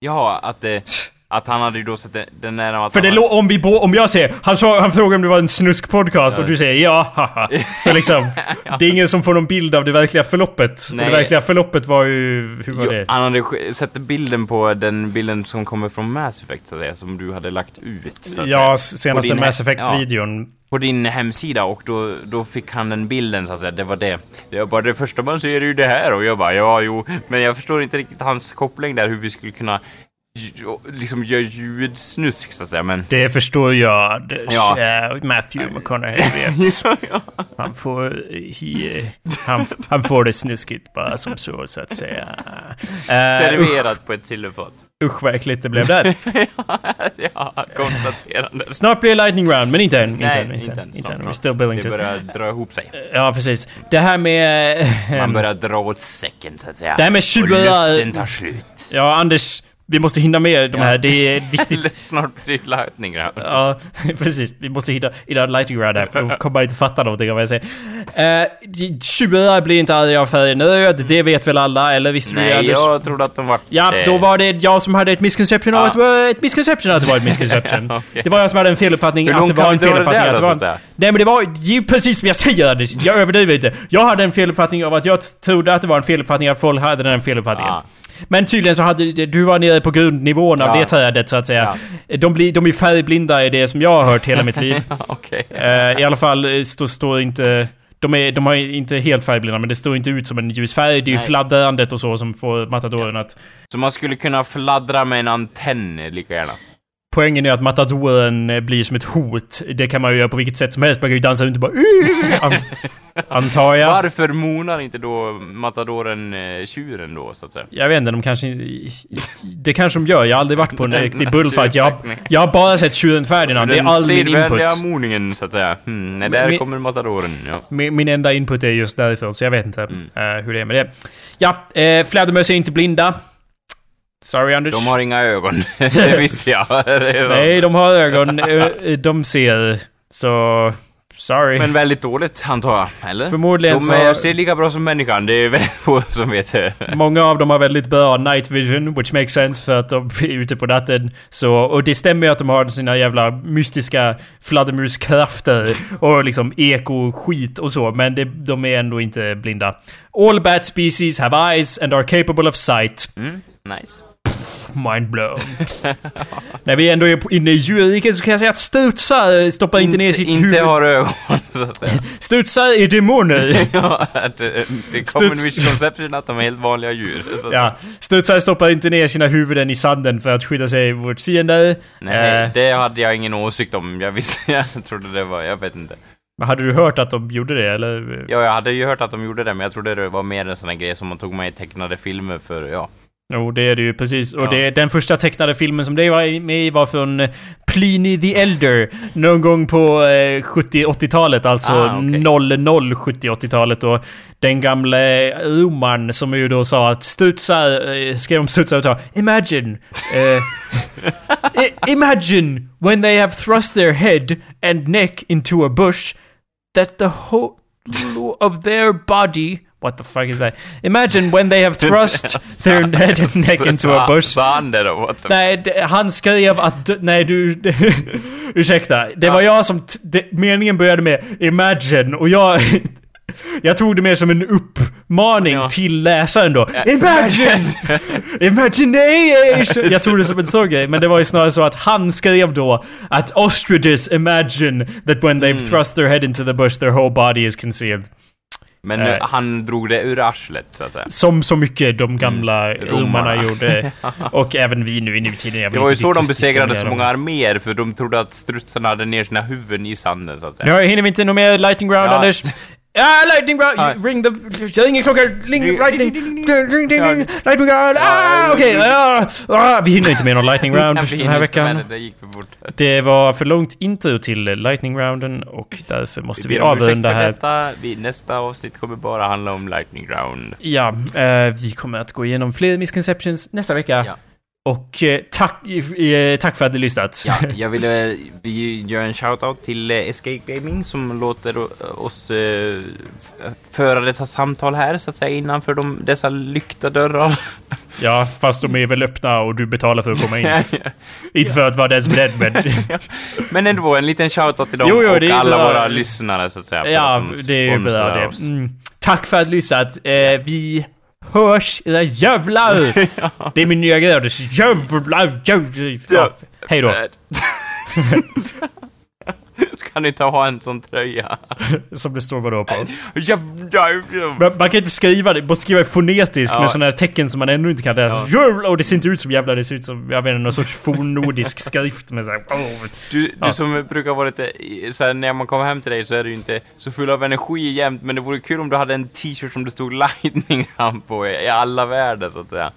Speaker 2: Ja, att, eh, att han hade ju då sett den-. Att
Speaker 1: För det lå- om vi bo- om jag säger, han, sa, han frågade om det var en snusk-podcast och du säger ja, haha. Så liksom, det är ingen som får någon bild av det verkliga förloppet. Och
Speaker 2: Nej.
Speaker 1: det verkliga förloppet var ju, hur var
Speaker 2: Jo,
Speaker 1: det?
Speaker 2: han hade sett bilden på den bilden som kommer från Mass Effect, så att säga, som du hade lagt ut. Så att
Speaker 1: Ja,
Speaker 2: säga,
Speaker 1: senaste Mass Effect-videon
Speaker 2: på din hemsida och då, då fick han den bilden så att säga, det var det. Jag bara, det första man ser är ju det här och jag bara, ja jo, men jag förstår inte riktigt hans koppling där hur vi skulle kunna liksom göra ljudsnusk så att säga, men...
Speaker 1: Det förstår jag. Det,
Speaker 2: Ja.
Speaker 1: ja. Matthew McConaughey vet. Han får, he, han, han får det snuskigt bara som så, så att säga. Uh,
Speaker 2: Serverat på ett silverfat.
Speaker 1: usch vad äckligt det blev där.
Speaker 2: ja, konstaterande.
Speaker 1: Snart blir det lightning round, men inte än. Inte
Speaker 2: Nej,
Speaker 1: än. Inte
Speaker 2: inte
Speaker 1: än. Inte än. We're still building
Speaker 2: Det
Speaker 1: to...
Speaker 2: börjar dra ihop sig.
Speaker 1: Ja, precis. Det här med...
Speaker 2: Man
Speaker 1: ehm,
Speaker 2: börjar dra åt säcken så att säga.
Speaker 1: Det här med
Speaker 2: och
Speaker 1: 20
Speaker 2: luften tar slut.
Speaker 1: Ja, Anders. Vi måste hinna med de
Speaker 2: Ja.
Speaker 1: här. Det är viktigt.
Speaker 2: Snart blir det lightning round.
Speaker 1: Ja, precis. Vi måste hitta, hitta lightning round här, för då kommer man inte fatta någonting av vad jag säger. Uh, Tjurar blir inte arga av färgnöd, det vet väl alla, eller visste du
Speaker 2: Nej,
Speaker 1: Anders?
Speaker 2: jag trodde att de var...
Speaker 1: Ja, då var det jag som hade ett misconception av
Speaker 2: Ja.
Speaker 1: var ett misconception att det var ett misconception.
Speaker 2: Okej.
Speaker 1: Det var jag som hade en feluppfattning att det var
Speaker 2: kan
Speaker 1: en feluppfattning att det var...
Speaker 2: säga?
Speaker 1: Nej men det var är ju precis som jag säger Anders, jag överdriver inte. Jag hade en feluppfattning av att jag trodde att det var en feluppfattning att folk hade den feluppfattningen.
Speaker 2: Ja.
Speaker 1: Men tydligen så hade du var nere på grundnivån av
Speaker 2: Ja.
Speaker 1: det trädet så att säga. De, blir, de är färgblinda i det som jag har hört hela mitt liv.
Speaker 2: Okej.
Speaker 1: Eh, I alla fall eh, står står inte... De, är, de har inte helt färgblinda, men det står inte ut som en ljus färg. Det är ju
Speaker 2: Nej.
Speaker 1: fladdrandet och så som får matadoren att...
Speaker 2: Så man skulle kunna fladdra med en antenn lika gärna?
Speaker 1: Poängen är att matadoren eh, blir som ett hot. Det kan man ju göra på vilket sätt som helst. Man kan ju dansa runt och bara... Ant, antar jag.
Speaker 2: Varför monar inte då matadoren eh, tjuren då, så att säga?
Speaker 1: Jag vet inte, de kanske... Det kanske de gör. Jag har aldrig varit på en riktig bullfight. Jag, jag har bara sett tjuren Ferdinand. Det är
Speaker 2: Den
Speaker 1: all min input.
Speaker 2: moningen, så att säga. Hmm, nej, där
Speaker 1: Men-
Speaker 2: kommer matadoren, ja.
Speaker 1: Min, min enda input är just därifrån, så jag vet inte
Speaker 2: Mm.
Speaker 1: eh, hur det är med det. Ja, eh, fladdermöss är inte blinda. Sorry Anders.
Speaker 2: De har inga ögon. det visste jag.
Speaker 1: Nej, de har ögon. Ö, de ser. Så... Sorry.
Speaker 2: Men väldigt dåligt, antar jag. Eller?
Speaker 1: Förmodligen
Speaker 2: De
Speaker 1: så-
Speaker 2: är, ser lika bra som människan. Det är väldigt få som vet det.
Speaker 1: Många av dem har väldigt bra night vision, which makes sense för att de är ute på natten. Så, och det stämmer ju att de har sina jävla mystiska fladdermuskrafter och liksom eko-skit och så, men det, de är ändå inte blinda. All bat species have eyes and are capable of sight.
Speaker 2: Mm, nice.
Speaker 1: Mind blown. När vi ändå är inne i djurriket så kan jag säga att strutsar stoppar inte, ner sitt
Speaker 2: inte
Speaker 1: huvud.
Speaker 2: har ögon, så att säga.
Speaker 1: Strutsar är demoner.
Speaker 2: ja, det, det kommer misconception att de är helt vanliga djur.
Speaker 1: Ja, strutsar stoppar inte ner sina huvuden i sanden för att skydda sig mot fiender.
Speaker 2: Nej,
Speaker 1: Eh,
Speaker 2: det hade jag ingen åsikt om. Jag visste, jag trodde det var, jag vet inte.
Speaker 1: Men hade du hört att de gjorde det eller?
Speaker 2: Ja, jag hade ju hört att de gjorde det, men jag trodde det var mer en sån här grej som man tog med i tecknade filmer för, ja,
Speaker 1: Jo, det är det ju precis. Och
Speaker 2: Ja.
Speaker 1: det, den första tecknade filmen som det var med i var från eh, Pliny the Elder. Någon gång på eh, 70-80-talet, alltså
Speaker 2: Ah, okej.
Speaker 1: 00 70-80-talet. Och den gamle romaren som ju då sa att studsar, eh, skrev om studsar och ta Imagine. Eh, imagine when they have thrust their head and neck into a bush that the whole of their body What the fuck is that? Imagine when they have thrust their head and neck into a bush.
Speaker 2: Sa han det då? What the
Speaker 1: Nej, han skrev att... Nej, du... ursäkta. Det var jag som... meningen började med Imagine och jag... Jag tog det mer som en uppmaning
Speaker 2: Ja.
Speaker 1: till läsaren då. Imagine! Imagination! Jag tog det som en sån grej, men det var ju snarare så att han skrev då att ostriches imagine that when they've thrust their head into the bush their whole body is concealed.
Speaker 2: Men
Speaker 1: Eh.
Speaker 2: eh, han drog det ur arslet, så att säga.
Speaker 1: Som så mycket de gamla
Speaker 2: Mm.
Speaker 1: romarna gjorde. Och även vi nu i nutiden.
Speaker 2: Det var ju så de besegrade så många arméer, för de trodde att strutsarna hade ner sina huvuden i sanden, så att säga.
Speaker 1: Nu hinner vi inte något mer lightning round,
Speaker 2: Ja.
Speaker 1: Anders. Ja, lightning round!
Speaker 2: Ja.
Speaker 1: Ring the... Ring klockan! Ring
Speaker 2: Ring-
Speaker 1: lightning!
Speaker 2: ding, ding.
Speaker 1: Lightning round! Ah, okej!
Speaker 2: ja.
Speaker 1: ah, ah, Vi hinner inte med någon lightning round den här veckan.
Speaker 2: Det,
Speaker 1: var för långt intro till lightning rounden och därför måste vi
Speaker 2: ursäkt
Speaker 1: avrunda här.
Speaker 2: Detta. Vi, nästa avsnitt kommer bara handla om Lightning Round.
Speaker 1: Ja, eh, vi kommer att gå igenom fler misconceptions nästa vecka.
Speaker 2: Ja.
Speaker 1: Och eh, tack, eh, tack för att ni lyssnat.
Speaker 2: Ja, jag ville vi gör en shoutout till eh, Escape Gaming som låter o- oss eh, föra dessa samtal här, så att säga, innanför de, dessa lyckta dörrar.
Speaker 1: Ja, fast de är väl öppna och du betalar för att komma in. Inte för att vara är rädd, men...
Speaker 2: Men ändå, en liten shoutout till dem
Speaker 1: Jo, jo,
Speaker 2: och alla
Speaker 1: bra.
Speaker 2: våra lyssnare, så att säga.
Speaker 1: Ja, det är ju bra det. Mm. Tack för att ni lyssnat. Eh, vi hörs, era jävlar! Det är min nya grej. Jävlar, jävlar. Hej då.
Speaker 2: Ska ni ta och ha en sån tröja?
Speaker 1: Som det står vadå på. Man, man kan inte skriva det, man måste skriva fonetiskt
Speaker 2: Ja.
Speaker 1: med sådana här tecken som man ännu inte kan läsa. Jävlar! Och det ser inte ut som jävlar, det ser ut som, jag vet inte, någon sorts fornnordisk skrift med såhär... Oh.
Speaker 2: Du, du
Speaker 1: Ja.
Speaker 2: som brukar vara lite, i- så här, när man kommer hem till dig så är du ju inte så full av energi jämt, men det vore kul om du hade en t-shirt som det stod lightning på i, i alla världar så att säga.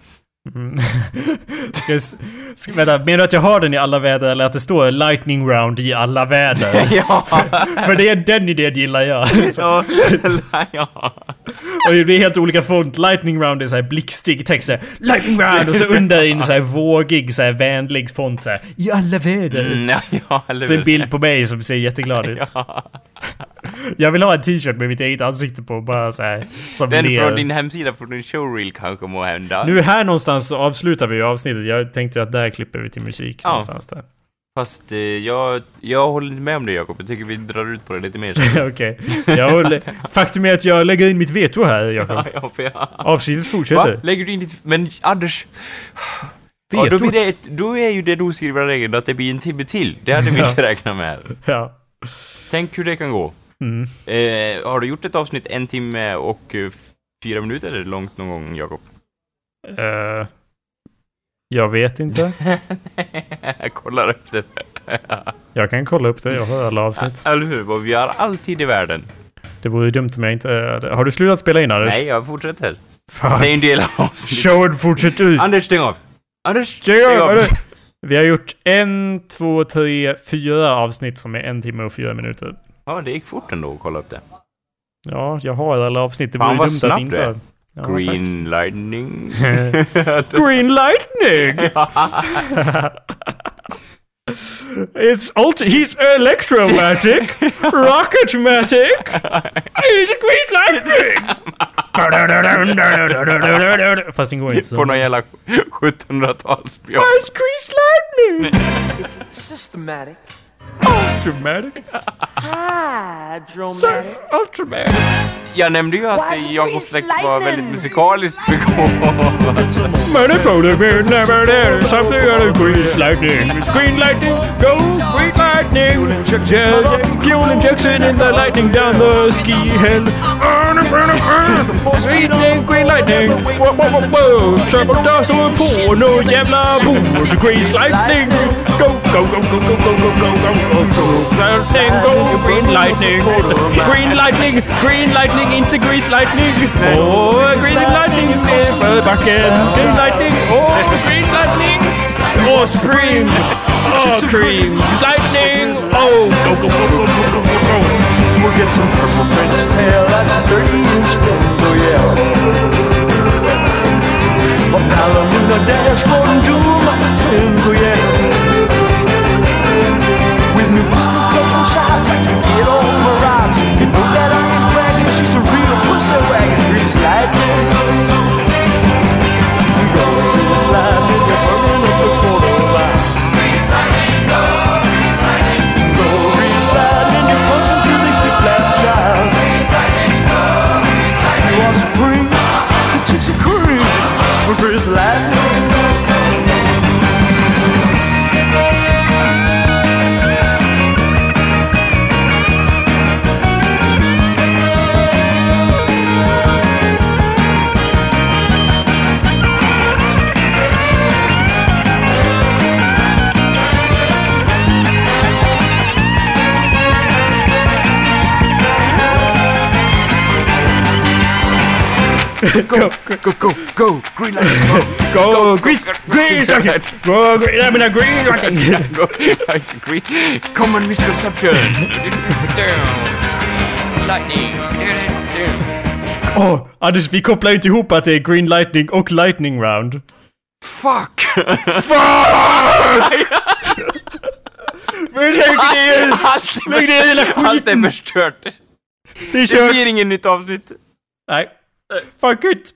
Speaker 1: S- ska, vänta, menar du att jag har den i alla väder eller att det står lightning round i alla väder?
Speaker 2: ja,
Speaker 1: För det är den idén gillar jag.
Speaker 2: ja, ja.
Speaker 1: Och det blir helt olika font. Lightning round är såhär blixtig text såhär, Lightning round! Och så under in såhär vågig, såhär vänlig font såhär, I alla väder.
Speaker 2: Mm, ja, ja,
Speaker 1: Så en bild på mig som ser jätteglad ut.
Speaker 2: Ja.
Speaker 1: Jag vill ha en t-shirt med mitt eget ansikte på, bara såhär, som
Speaker 2: Den
Speaker 1: ler.
Speaker 2: från din hemsida, från din showreel kanske må hända.
Speaker 1: Nu här någonstans så avslutar vi ju avsnittet. Jag tänkte att där klipper vi till musik
Speaker 2: Ja.
Speaker 1: någonstans där.
Speaker 2: Fast eh, jag, jag håller inte med om det Jakob, jag tycker vi drar ut på det lite mer.
Speaker 1: Okej. Håller- Faktum är att jag lägger in mitt veto här, Jakob.
Speaker 2: ja, ja.
Speaker 1: Avsnittet
Speaker 2: Va?
Speaker 1: fortsätter.
Speaker 2: Lägger du in ditt... Men Anders... Ja, då,
Speaker 1: Vetot?
Speaker 2: blir det ett, då är ju det då skrivna regeln att det blir en timme till. Det hade vi inte räknat med.
Speaker 1: Ja.
Speaker 2: Tänk hur det kan gå.
Speaker 1: Mm.
Speaker 2: Eh, har du gjort ett avsnitt en timme och eh, fyra minuter långt någon gång, Jakob?
Speaker 1: Eh, jag vet inte.
Speaker 2: jag kollar upp det.
Speaker 1: Jag kan kolla upp det. Jag har alla avsnitt.
Speaker 2: Eller hur? Och vi har all tid i världen.
Speaker 1: Det vore ju dumt om jag inte... hade- Har du slutat spela in, Anders?
Speaker 2: Nej, jag fortsätter.
Speaker 1: Fan.
Speaker 2: Det är en del av avsnittet.
Speaker 1: Showen fortsätter ut.
Speaker 2: Anders, stäng av! Anders,
Speaker 1: Stäng av, eller? Vi har gjort en, två, tre, fyra avsnitt som är en timme och fyra minuter.
Speaker 2: Ja, det gick fort ändå att kolla upp det.
Speaker 1: Ja, jag har alla avsnitt. Det vore dumt att inte... ha- Ja, tack.
Speaker 2: Green lightning.
Speaker 1: Green lightning! It's ultra. He's electromatic, rocketmatic. He's green lightning. Fast den går inte
Speaker 2: På
Speaker 1: så.
Speaker 2: någon jävla 1700-talspjong.
Speaker 1: Where's Grease lightning?
Speaker 3: It's systematic,
Speaker 1: Dramatic.
Speaker 3: hydromatic.
Speaker 1: Ultramatic.
Speaker 2: Jag nämnde ju att
Speaker 3: What's
Speaker 2: eh, Jakobs
Speaker 3: Grease
Speaker 2: släkt var
Speaker 3: lightning?
Speaker 2: väldigt musikaliskt begåvad.
Speaker 1: Manifold never there. Something out of Grease lightning. It's green lightning. Go green lightning. Yeah, fuel injection in the lightning down the ski hill. Lightning, green lightning. Whoa, whoa, whoa, whoa. Travel down så på någon jävla bord. Grease lightning. Go Go, go, go, go, go, go, go, go, go, go. Lightning, go, green lightning. Green lightning, green lightning, inte grease lightning. Åh, green lightning nerför backen. Green lightning, åh, green lightning. Åh, supreme. Åh, cream. Lightning. Oh, go, go, go, go, go, go, go, go.
Speaker 4: We'll get some purple French tail, that's 30 inch fins, oh yeah. A Palomino dashboard and doom twins, oh yeah. New clubs, and shocks, I can get my rocks. You know that I she's a real pussy wagon, grease lightning. Go, grease lightning, you're up the quarter line. Go, grease lightning, you're pushing through the hip lap child. You are supreme, the chicks are cream, grease lightning.
Speaker 2: Go, go, go, go! Green lightning, go!
Speaker 1: Go, grease, grease lightning. Go, green, I mean, a green lightning.
Speaker 2: go! Ice green. Come on, Mr. Conception! Lightning!
Speaker 1: Åh, Anders, vi kopplar inte ihop att det är green lightning och lightning round.
Speaker 2: Fuck!
Speaker 1: Men lägg ner! Lägg ner hela
Speaker 2: är, allt är
Speaker 1: skiten!
Speaker 2: förstört.
Speaker 1: Det är
Speaker 2: Det
Speaker 1: kört!
Speaker 2: blir inget nytt avsnitt.
Speaker 1: Nej. Fuck gut.